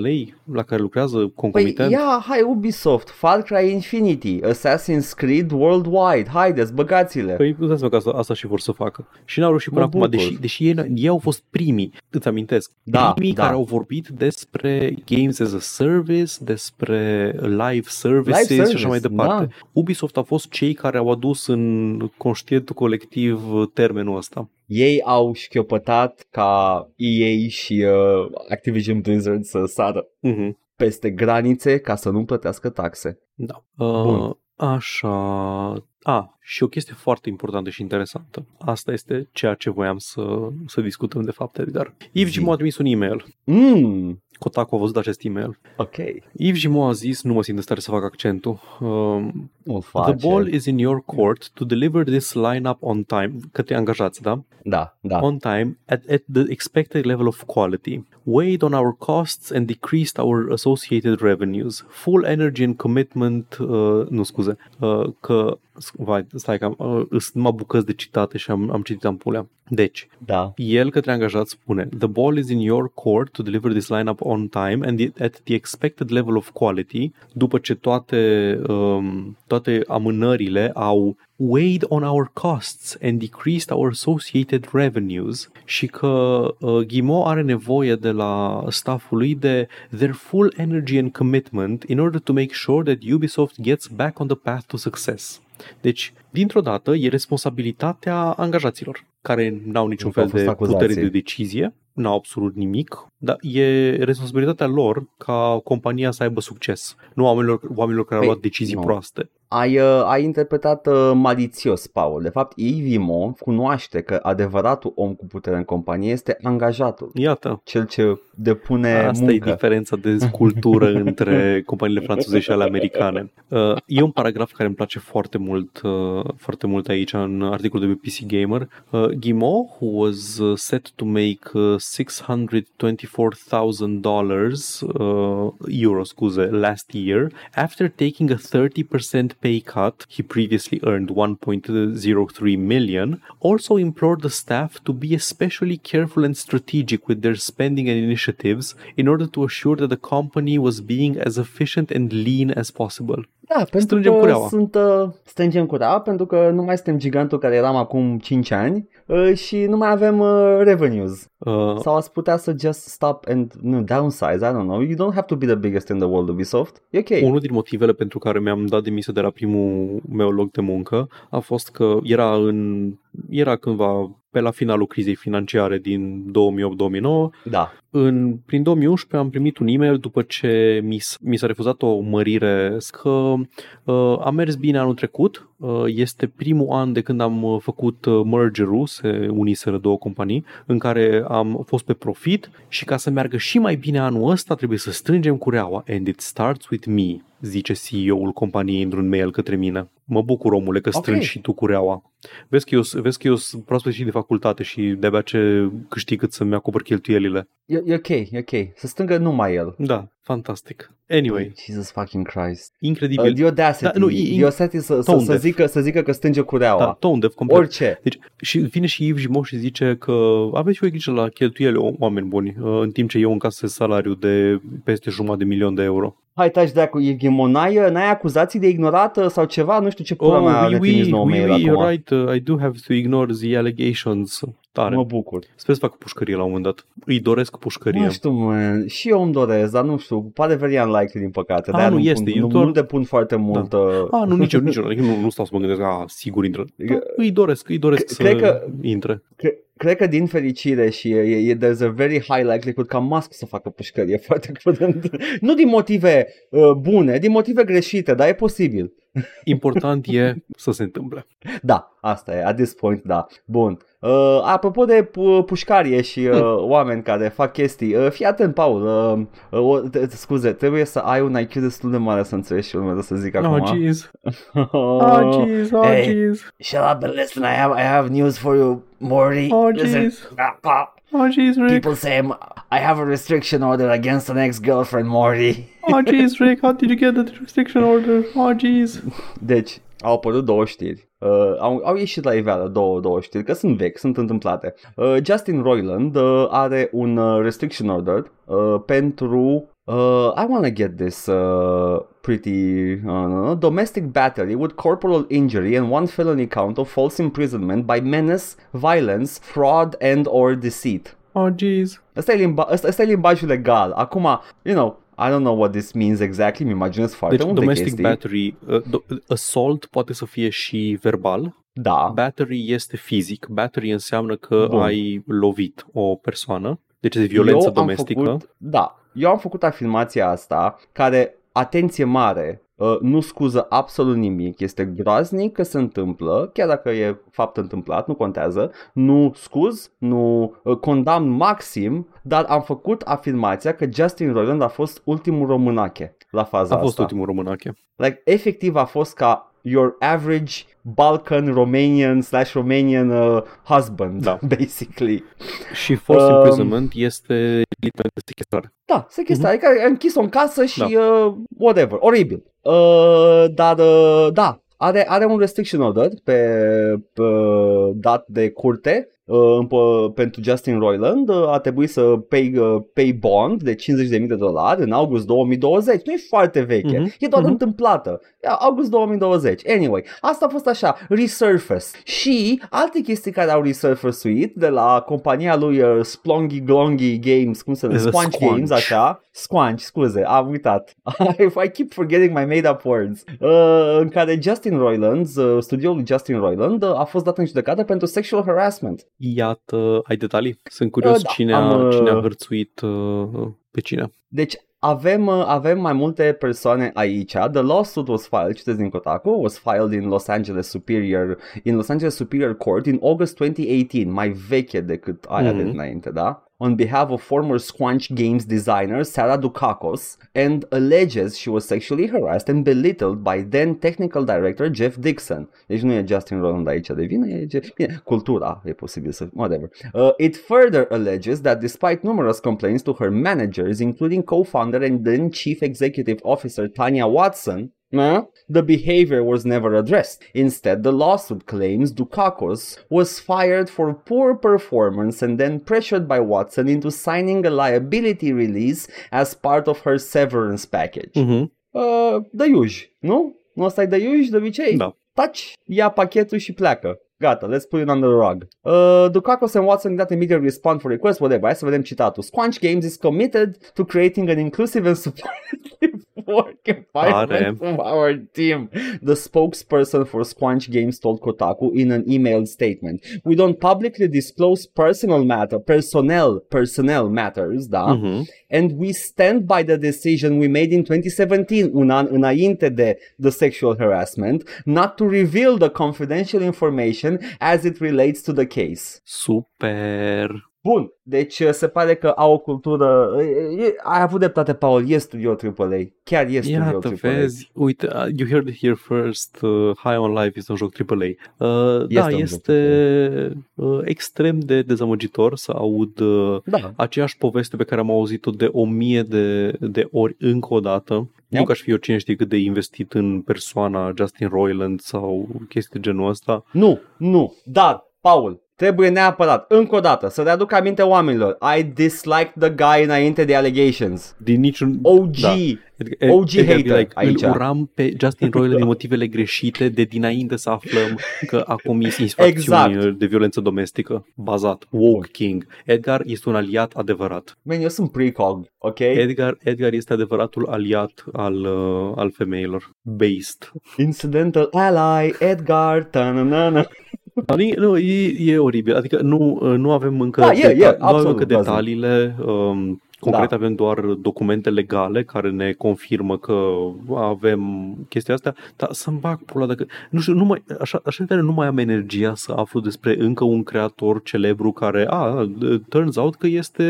la care lucrează Păi concomitent. ia, hai Ubisoft, Far Cry Infinity, Assassin's Creed Worldwide, haideți, băgați-le. Păi îți dai seama că asta, asta și vor să facă. Și n-au reușit până Mă acum, bucur. deși, deși ei, ei au fost primii, îți amintesc, Da, primii da. care au vorbit despre games as a service, despre live services Live și așa mai service, departe. da. Ubisoft a fost cei care au adus în conștientul colectiv termenul ăsta. Ei au șchiopătat ca EA și uh, Activision Blizzard să sară Uh-huh. peste granițe ca să nu plătească taxe. Da. Bun. Uh, așa. A, și o chestie foarte importantă și interesantă. Asta este ceea ce voiam să, să discutăm de fapt, Edgar. Yves Zi. Gimo a trimis un e-mail. Mm, Kotaku a văzut acest e-mail. ok, Yves Gimo a zis, nu mă simt în stare să fac accentul, um, o face. The ball is in your court to deliver this lineup on time, către angajați, da? Da, da. On time, at, at the expected level of quality, weighed on our costs and decreased our associated revenues. Full energy and commitment, uh, nu scuze, uh, că, vai, stai că am, uh, sunt numai bucăți de citate și am, am citit ampulea. Deci, Da. el către angajat spune The ball is in your court to deliver this lineup on time and the- at the expected level of quality după ce toate, um, toate amânările au weighed on our costs and decreased our associated revenues și că uh, Ghimo are nevoie de la stafful lui de their full energy and commitment in order to make sure that Ubisoft gets back on the path to success. Deci, dintr-o dată, e responsabilitatea angajaților, care n-au niciun Că au fel fost de acuzații. putere de decizie, n-au absolut nimic, dar e responsabilitatea lor ca compania să aibă succes, nu oamenilor, oamenilor care Păi, au luat decizii nu. proaste. Ai, uh, ai interpretat uh, malițios, Paul. De fapt, Ivimo cunoaște că adevăratul om cu putere în companie este angajatul. Iată, Cel ce depune asta muncă. e diferența de cultură (laughs) între companiile franțuze și ale americane. Uh, E un paragraf care îmi place foarte mult, uh, foarte mult aici în articolul de pe PC Gamer. Uh, Guimau, who was uh, set to make uh, $624,000 uh, euro, scuze, last year, after taking a 30% pay cut, he previously earned 1.03 million, also implored the staff to be especially careful and strategic with their spending and initiatives in order to assure that the company was being as efficient and lean as possible. Da, pentru Strângem că cureaua. sunt, uh, strângem cureaua pentru că nu mai suntem gigantul care eram acum 5 ani uh, și nu mai avem uh, revenues. Uh, Sau ați putea să just stop and nu, downsize, I don't know. You don't have to be the biggest in the world, Ubisoft. E ok. Unul din motivele pentru care mi-am dat demisia de la primul meu loc de muncă a fost că era în era cândva pe la finalul crizei financiare din 2008-2009 Da. În, prin 2011 am primit un e-mail după ce mi, s- mi s-a refuzat o mărire că uh, a mers bine anul trecut, uh, este primul an de când am uh, făcut uh, merger-ul, se uniseră două companii, în care am fost pe profit și ca să meargă și mai bine anul ăsta trebuie să strângem cureaua and it starts with me. Zice CEO-ul companiei într-un mail către mine. Mă bucur, omule, că strângi Ok. și tu cureaua. Vezi că eu, vezi că eu sunt proaspăt și de facultate și de-abia ce câștig cât să-mi acopăr cheltuielile. E, e ok, e ok. Să stângă numai el. Da, fantastic. Anyway, Jesus fucking Christ. incredibil. Uh, the audacity. Da, nu, nu, e- the audacity să, să, tone să, deaf. zică, să zică că stânge cureaua. da, tone deaf complet. Orice. Deci, și vine și Yves Gimo și zice că aveți voi grijă la cheltuiele, o- oameni buni, uh, în timp ce eu încasez salariu de peste jumătate de milion de euro. Hai, taci de cu Evgemo, n-ai, n-ai acuzații de ignorată sau ceva? Nu știu ce pula mea oui, le oui, trimiți nouă oui, mail oui, acum. you're right, uh, I do have to ignore the allegations. Tare. Mă bucur. Sper să facă pușcărie la un moment dat. Îi doresc pușcărie. Nu știu, man. Și eu îmi doresc, dar nu știu. Pare very unlikely, din păcate. A, De-aia nu nu, este, pun, e nu, doar- nu depun foarte mult. uh, A, nu, nici eu, nici eu. (laughs) Adică nu, nu stau să mă gândesc, a, sigur intră. Da, îi doresc, îi doresc să Cred că- intre. Cre- cred că din fericire și e, e, e there's a very high likelihood ca Musk să facă pușcărie (laughs) foarte curând. nu din motive uh, bune, din motive greșite, dar e posibil. Important e să se întâmple. Da, asta e, at this point, da. Bun. Uh, apropo de pu- pușcarie și uh, Hmm. oameni care fac chestii, uh, fii atent, Paul, uh, uh, o- te- scuze, trebuie să ai un IQ destul de mare să înțelegi ce urmează să zic acum. Oh, jeez. (laughs) Oh, jeez. Oh, Hey. jeez. Shut up and listen, I have, I have news for you, Morty. Oh, Listen. jeez. Ah, ah. Oh, jeez, Rick. People say I'm, I have a restriction order against an ex-girlfriend, Morty. Oh, jeez, Rick. How did you get that restriction order? Oh, jeez. (laughs) Deci, au apărut două știri. Uh, au, au ieșit la iveală două, două știri, că sunt vechi, sunt întâmplate. Uh, Justin Roiland uh, are un uh, restriction order uh, pentru Uh, I want to get this uh, pretty uh, domestic battery with corporal injury and one felony count of false imprisonment by menace, violence, fraud and or deceit. Oh, jeez. Asta e, limba- asta, asta e limbajul legal. Acum, you know, I don't know what this means exactly, mi imaginez foarte Deci, multe domestic chestii. battery, uh, do- assault poate să fie și verbal. Da, Battery este fizic. Battery înseamnă că Bun. ai lovit o persoană. Deci este violență eu domestică. Am făcut, da, eu am făcut afirmația asta care, atenție mare, uh, nu scuză absolut nimic, este groaznic că se întâmplă, chiar dacă e fapt întâmplat, nu contează, nu scuz, nu uh, condamn maxim, dar am făcut afirmația că Justin Roiland a fost ultimul românache la faza A fost asta. ultimul românache. Like, efectiv a fost ca your average Balkan Romanian slash Romanian uh, husband, Da. (laughs) basically. Și false Um, imprisonment este literalmente de sechestrare. Da, se chestia, adică ai închis-o în casă și Mhm. Da. uh, whatever, oribil. Uh, dar, uh, da, are, are un restriction order pe, pe dat de curte uh, împo- pentru Justin Roiland uh, a trebuit să pay, uh, pay bond de 50.000 de dolari în august 2020. Nu e foarte veche, Mhm, e doar mhm. întâmplată. E August 2020. Anyway, asta a fost așa, resurface. Și alte chestii care au resurfaced de la compania lui uh, Splongy Glongy Games, cum se The numește? Squanch Squanch. Games, așa. Squanch, scuze, am uitat. (laughs) I keep forgetting my made-up words. Uh, în care Justin Roiland, uh, studioul lui Justin Roiland, uh, a fost dat în judecată pentru sexual harassment. Iată, ai detalii? Sunt curios Uh, da, cine, a, am, uh, cine a hărțuit uh, pe cine. Deci avem, uh, avem mai multe persoane aici. The lawsuit was filed, citesc din Kotaku, was filed in Los Angeles Superior, in Los Angeles Superior Court in August 2018, mai veche decât aia Mhm. de dinainte, da? On behalf of former Squanch Games designer Sarah Dukakis and alleges she was sexually harassed and belittled by then technical director Jeff Dixon. Deci nu e Justin Roland aici de vină, e Jeff... Bine, cultura e posibil să... whatever. Uh, it further alleges that despite numerous complaints to her managers, including co-founder and then chief executive officer Tanya Watson, uh, the behavior was never addressed. Instead, the lawsuit claims Dukakis was fired for poor performance and then pressured by Watson into signing a liability release as part of her severance package. Uh-huh. Uh, de iuj, nu? Nu asta e de iuj de obicei? Da. Taci, ia pachetul și pleacă. Gata, let's put it on the rug. Uh, Dukakis and Watson did not immediately respond for request, whatever. Hai să vedem citatul. Squanch Games is committed to creating an inclusive and (laughs) supportive work environment for our team. The spokesperson for Squanch Games told Kotaku in an emailed statement. We don't publicly disclose personal matter, personnel, personnel matters, da? Uh-huh. and we stand by the decision we made in 2017, un an înainte de the sexual harassment, not to reveal the confidential information as it relates to the case. Super. Bun, deci uh, se pare că au o cultură... e- e- Ai avut dreptate, Paul, e studio AAA. Chiar e studio Iată, AAA. vezi, uite, uh, you heard it here first, uh, High on Life este un joc AAA. Uh, Este da, un joc este uh, extrem de dezamăgitor să aud uh, Da. aceeași poveste pe care am auzit-o de o mie de, de ori încă o dată. Nu Yep. că aș fi eu cine știe cât de investit în persoana Justin Roiland sau chestii de genul ăsta. Nu, nu, dar, Paul, trebuie neapărat, încă o dată, să readuc aminte oamenilor. I disliked the guy înainte de allegations. Din niciun... OG. Da. Edgar, OG Edgar, hater like, aici. Îl uram pe Justin Roiland din motivele greșite de dinainte să aflăm că a comis (laughs) infracțiuni Exact. de violență domestică bazat. Woke King. Edgar este un aliat adevărat. Man, eu sunt precog, ok? Edgar, Edgar este adevăratul aliat al, uh, al femeilor. Based. Incidental ally, Edgar, ta-na-na-na. Nu, e, e oribil. Adică nu, nu avem încă, Da, e, e, nu avem absolut, încă da, zi. detaliile. Um, concret Da. avem doar documente legale care ne confirmă că avem chestia asta, dar să-mi bag pula dacă... Nu știu, nu mai, așa, așa de tare nu mai am energia să aflu despre încă un creator celebru care, a, turns out că este,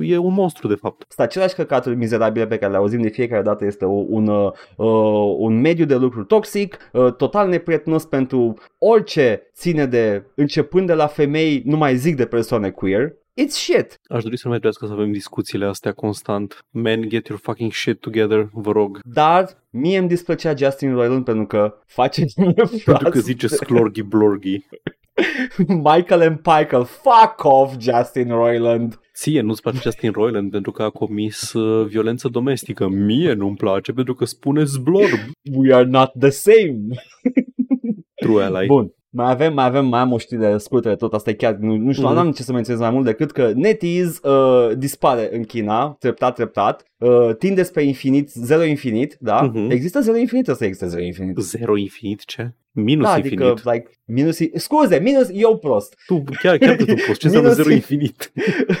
e un monstru de fapt. Sunt aceleași căcaturi mizerabile pe care le auzim de fiecare dată. Este o, un, uh, uh, un mediu de lucru toxic, uh, total neprietenos pentru orice ține de, începând de la femei, nu mai zic de persoane queer. It's shit. Aș dori să nu mai trebuiască să avem discuțiile astea constant. Men, get your fucking shit together, vă rog. Dar mie îmi displăcea Justin Roiland pentru că face (laughs) Pentru că zice sklorgi blorgi. Michael and Michael, fuck off Justin Roiland. Ție nu-ți place Justin Roiland pentru că a comis uh, violență domestică. Mie nu-mi place pentru că spune zblorb. We are not the same. True ally. Bun. Mai avem, mai avem, mai am o știre scurtă de tot, asta e chiar, nu, nu știu, Mhm. mm-hmm. n-am ce să menționez mai mult decât că NetEase uh, dispare în China, treptat, treptat, uh, tinde spre infinit, zero infinit, da? Mhm. Există zero infinit, ăsta există zero infinit. Zero infinit, ce? Minus da, infinit. adică, like, minus, scuze, minus, eu prost. Tu, chiar, chiar că tu poți. Ce (laughs) înseamnă Minus zero in- infinit?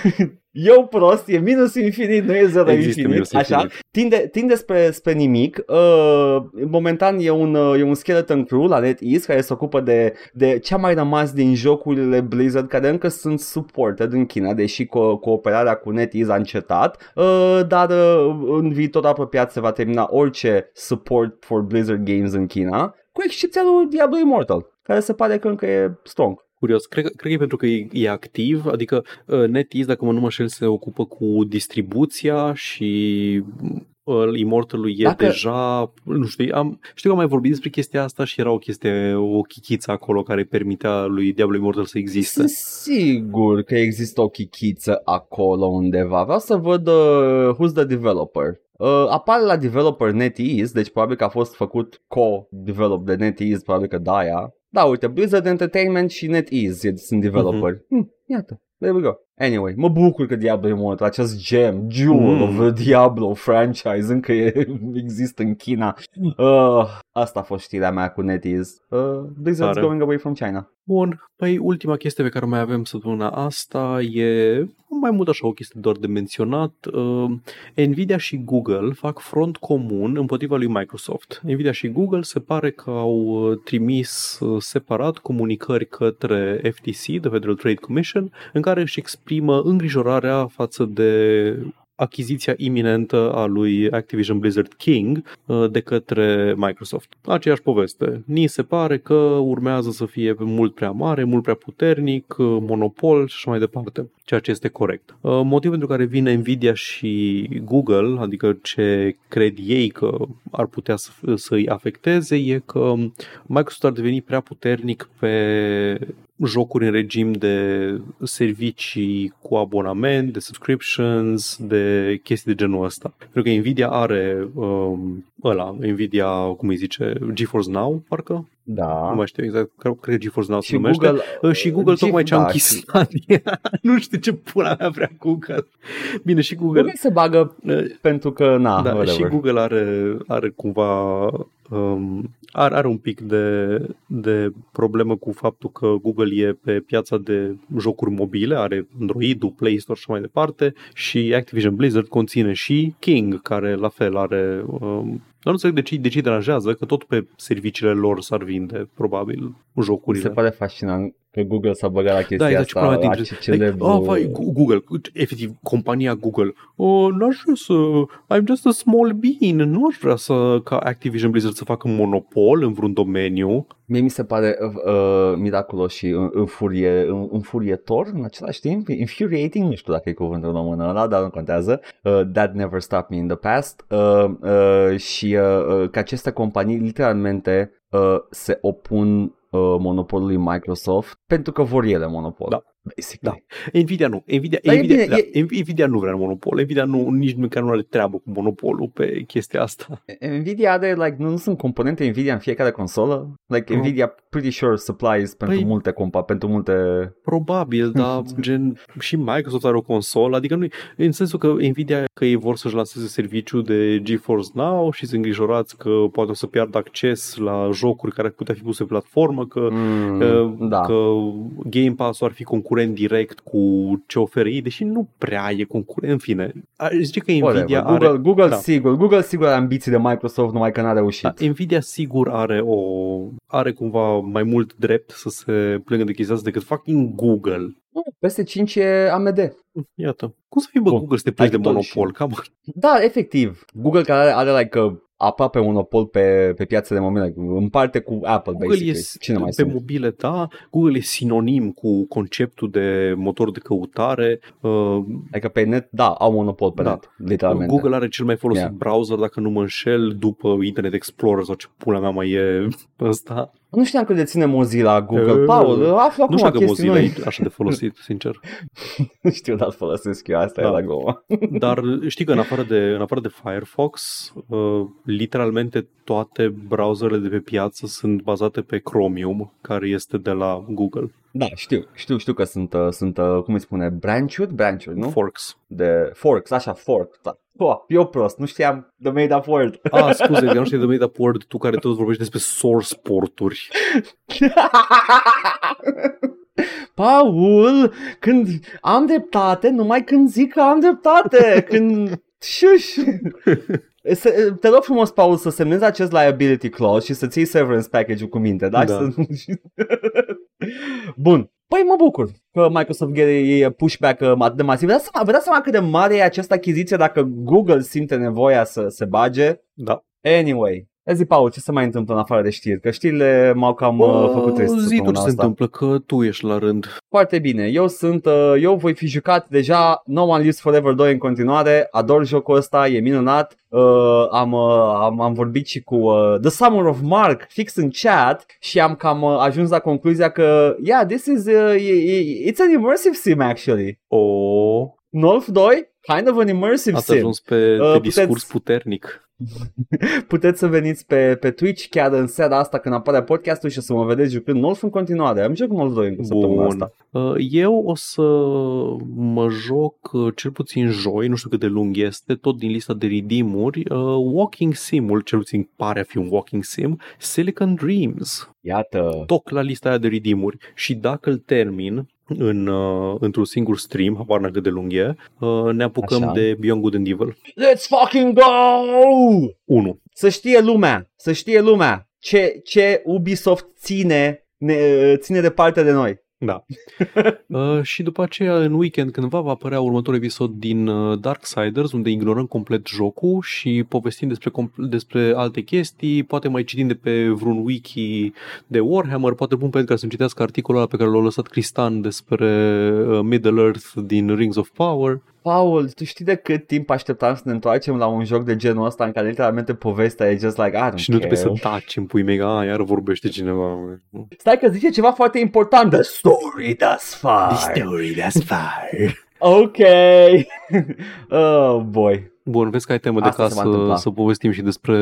(laughs) eu prost, e minus infinit, nu e zero Există infinit, minus așa? infinit. Tinde, tinde spre, spre nimic. Uh, momentan e un, uh, e un skeleton crew la NetEase care se ocupă de, de ce a mai rămas din jocurile Blizzard care încă sunt supported în China, deși co- cooperarea cu NetEase a încetat, uh, dar uh, în viitor apropiat se va termina orice support for Blizzard Games în China, cu excepția lui Diablo Immortal, care se pare că încă e strong. Curios. Cred, că- cred că e pentru că e, e activ, adică uh, NetEase, dacă mă nu mă șel, se ocupă cu distribuția și uh, Immortalul e Dacă- deja, nu știu, am, știu că am mai vorbit despre chestia asta și era o chestie, o chichiță acolo care permitea lui Diablo Immortal să existe. Sunt sigur că există o chichiță acolo undeva. Vreau să văd uh, who's the developer. Uh, apare la developer NetEase, deci probabil că a fost făcut co-develop de NetEase, probabil că da, aia. Da, uite, Blizzard Entertainment și NetEase sunt developer. Uh-huh. Hm, iată, there we go. Anyway, mă bucur că Diablo e mult, acest gem, jewel Mm. mm. of the Diablo franchise, încă e, (laughs) există în China. Uh, asta a fost știrea mea cu NetEase. Uh, Blizzard's Tare. going away from China. Bun, păi ultima chestie pe care o mai avem săptămâna asta e mai mult așa o chestie doar de menționat. Uh, Nvidia și Google fac front comun împotriva lui Microsoft. Nvidia și Google se pare că au uh, trimis uh, separat comunicări către FTC, The Federal Trade Commission, în care își exprimă îngrijorarea față de achiziția iminentă a lui Activision Blizzard King uh, de către Microsoft. Aceeași poveste. Ni se pare că urmează să fie mult prea mare, mult prea puternic, uh, monopol și așa mai departe, ceea ce este corect. Uh, Motivul pentru care vine Nvidia și Google, adică ce cred ei că ar putea să, să-i afecteze, e că Microsoft ar deveni prea puternic pe jocuri în regim de servicii cu abonament, de subscriptions, de chestii de genul ăsta. Pentru că Nvidia are um, ăla, Nvidia, cum îi zice, GeForce Now, parcă? Da. Nu mai știu exact, cred că GeForce Now se Și numește. Google, Uh, și Google Ge- tocmai ce a da, închis și- (laughs) Stadia. nu știu ce pula mea vrea Google. Bine, și Google... Google se bagă uh, pentru că, na, da, whatever. și Google are, are cumva um, are, are un pic de, de problemă cu faptul că Google e pe piața de jocuri mobile, are Android-ul, Play Store și mai departe și Activision Blizzard conține și King, care la fel are um, dar nu înțeleg de ce, de ce îi deranjează, că tot pe serviciile lor s-ar vinde, probabil, Mi se jocurile. pare fascinant că Google s-a băgat la chestia Da, exact, asta. ce problema la dintre... ce Like, celebru- oh, vai, Gu- Google, efectiv, compania Google. Oh, n-aș vrea să... I'm just a small bean. Nu aș vrea să, ca Activision Blizzard să facă monopol în vreun domeniu. Mie mi se pare uh, uh, miraculos și în- înfurie, în- înfurietor în același timp, infuriating, nu știu dacă e cuvântul în română ăla, dar nu contează. Uh, that never stopped me in the past. Uh, uh, și uh, uh, că aceste companii literalmente uh, se opun uh, monopolului Microsoft pentru că vor ele monopol. Da. Basically. Da. Nvidia nu. Nvidia, Dar e Nvidia, bine, da, e- Nvidia nu vrea monopol. Nvidia nu, nici măcar nu are treabă cu monopolul pe chestia asta. Nvidia are, like, nu, nu sunt componente Nvidia în fiecare consolă? Like, Nu. Nvidia pretty sure supplies pentru Păi- multe compa, pentru multe... Probabil, dar (laughs) gen și Microsoft are o consolă, adică nu în sensul că Nvidia că ei vor să-și lanseze serviciul de GeForce Now și sunt îngrijorați că poate o să piardă acces la jocuri care ar putea fi puse pe platformă, că Mm, că, da. că Game Pass ar fi concurent direct cu ce oferă ei, deși nu prea e concurent. În fine, a- zice că Whatever. Nvidia Google, are... Google da. sigur, Google sigur are ambiții de Microsoft, numai că n-a reușit. Da, Nvidia sigur are o are cumva mai mult drept să se plângă de chestia asta decât fucking Google. Peste 5 e AMD. Iată. Cum să fii, bă, Bun. Google să te plângi de Hai tot monopol? și- Cam Da, efectiv. Google care are, are like, uh, aproape monopol pe, pe piața de moment, like, împarte cu Apple, Google basically. e Cine mai pe sunt? mobile, da. Google e sinonim cu conceptul de motor de căutare. Uh, Adică pe net, da, au monopol pe Da. net, literalmente. Google are cel mai folosit Yeah. browser, dacă nu mă înșel, după Internet Explorer sau ce pula mea mai e (laughs) ăsta. Nu știam că deține Mozilla Google. Uh, Paul, află Nu acum știu că chestii Mozilla noi. e așa de folosit, sincer. (laughs) Nu știu, dar folosesc eu, asta Da. e la goma. (laughs) Dar știi că în afară de, în afară de Firefox, uh, literalmente toate browserele de pe piață sunt bazate pe Chromium, care este de la Google. Da, știu, știu, știu că sunt, uh, sunt uh, cum îi spune, branch-uri, branch-uri, nu? Forks. de forks, așa, fork, da. Oh, eu prost, nu știam the made up word. Ah, scuze, că nu știi de made up word, tu care tot vorbești despre source porturi. (laughs) Paul, când am dreptate, numai când zic că am dreptate, când... Șuș! (laughs) Se- Te rog frumos, Paul, să semnezi acest liability clause și să-ți iei severance package-ul cu minte, da? Da. Și Să... Bun. Păi mă bucur că Microsoft e e pushback uh, atât de masiv. Vă dați seama, vă dați seama cât de mare e această achiziție dacă Google simte nevoia să se bage? Da. Anyway, zi, Paul, ce se mai întâmplă în afară de știri? Că știrile m-au cam uh, făcut trist zi tu ce săptămâna se asta. întâmplă, că tu ești la rând. Foarte bine, eu sunt, uh, eu voi fi jucat deja No One Lives Forever 2 în continuare, ador jocul ăsta, e minunat, uh, am, uh, am, am vorbit și cu uh, The Summer of Mark fix în chat și am cam uh, ajuns la concluzia că, yeah, this is, uh, e- e- it's an immersive sim actually. O, Nolf 2, kind of an immersive ați sim. ajuns pe, Uh, pe puteți- discurs puternic. (laughs) Puteți să veniți pe, pe Twitch chiar în seara asta când apare podcastul și să mă vedeți jucând Nolf în continuare. Am jucat Nolf 2 în săptămâna Bun. asta. Uh, Eu o să mă joc uh, cel puțin joi, nu știu cât de lung este, tot din lista de redeem-uri, uh, Walking Sim-ul, cel puțin pare a fi un Walking Sim, Silicon Dreams, Iată. toc la lista aia de redeem-uri și dacă îl termin în, uh, într-un singur stream, habar n-am cât de lung e, uh, ne apucăm Așa. de Beyond Good and Evil Let's fucking go! 1. Să știe lumea, să știe lumea ce, ce Ubisoft ține, ne, ține departe de noi. Da. (laughs) uh, și după aceea, în weekend, cândva va apărea următorul episod din uh, Darksiders, unde ignorăm complet jocul și povestim despre, compl- despre alte chestii, poate mai citim de pe vreun wiki de Warhammer, poate pun pe Edgar să-mi citească articolul ăla pe care l-a lăsat Cristan despre uh, Middle-earth din Rings of Power. Paul, tu știi de cât timp așteptam să ne întoarcem la un joc de genul ăsta în care literalmente povestea e just like, I don't Și nu trebuie care. să taci în pui mega, iar vorbește cineva. mă. Stai că zice ceva foarte important. The story does fire. story that's fire. Ok. (laughs) oh, boy. Bun, vezi că ai temă de Asta se va ca să, întâmpla. să povestim și despre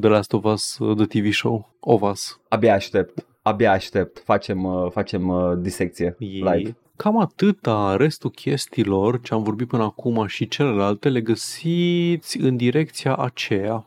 The Last of Us, uh, The TV Show, of Us. Abia aștept. Abia aștept. Facem, uh, facem uh, disecție live. E cam atâta, restul chestiilor ce am vorbit până acum și celelalte le găsiți în direcția aceea.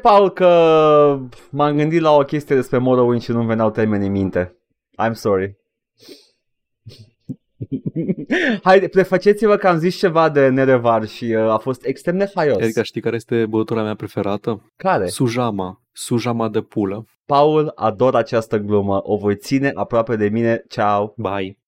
Paul, că m-am gândit la o chestie despre Morrowind și nu-mi veneau termeni în minte. I'm sorry. (laughs) Hai, prefaceți-vă că am zis ceva de Nerevar și uh, a fost extrem de haios. Erica, știi care este băutura mea preferată? Care? Sujama. Sujama de pulă. Paul, ador această glumă. O voi ține aproape de mine. Ciao. Bye.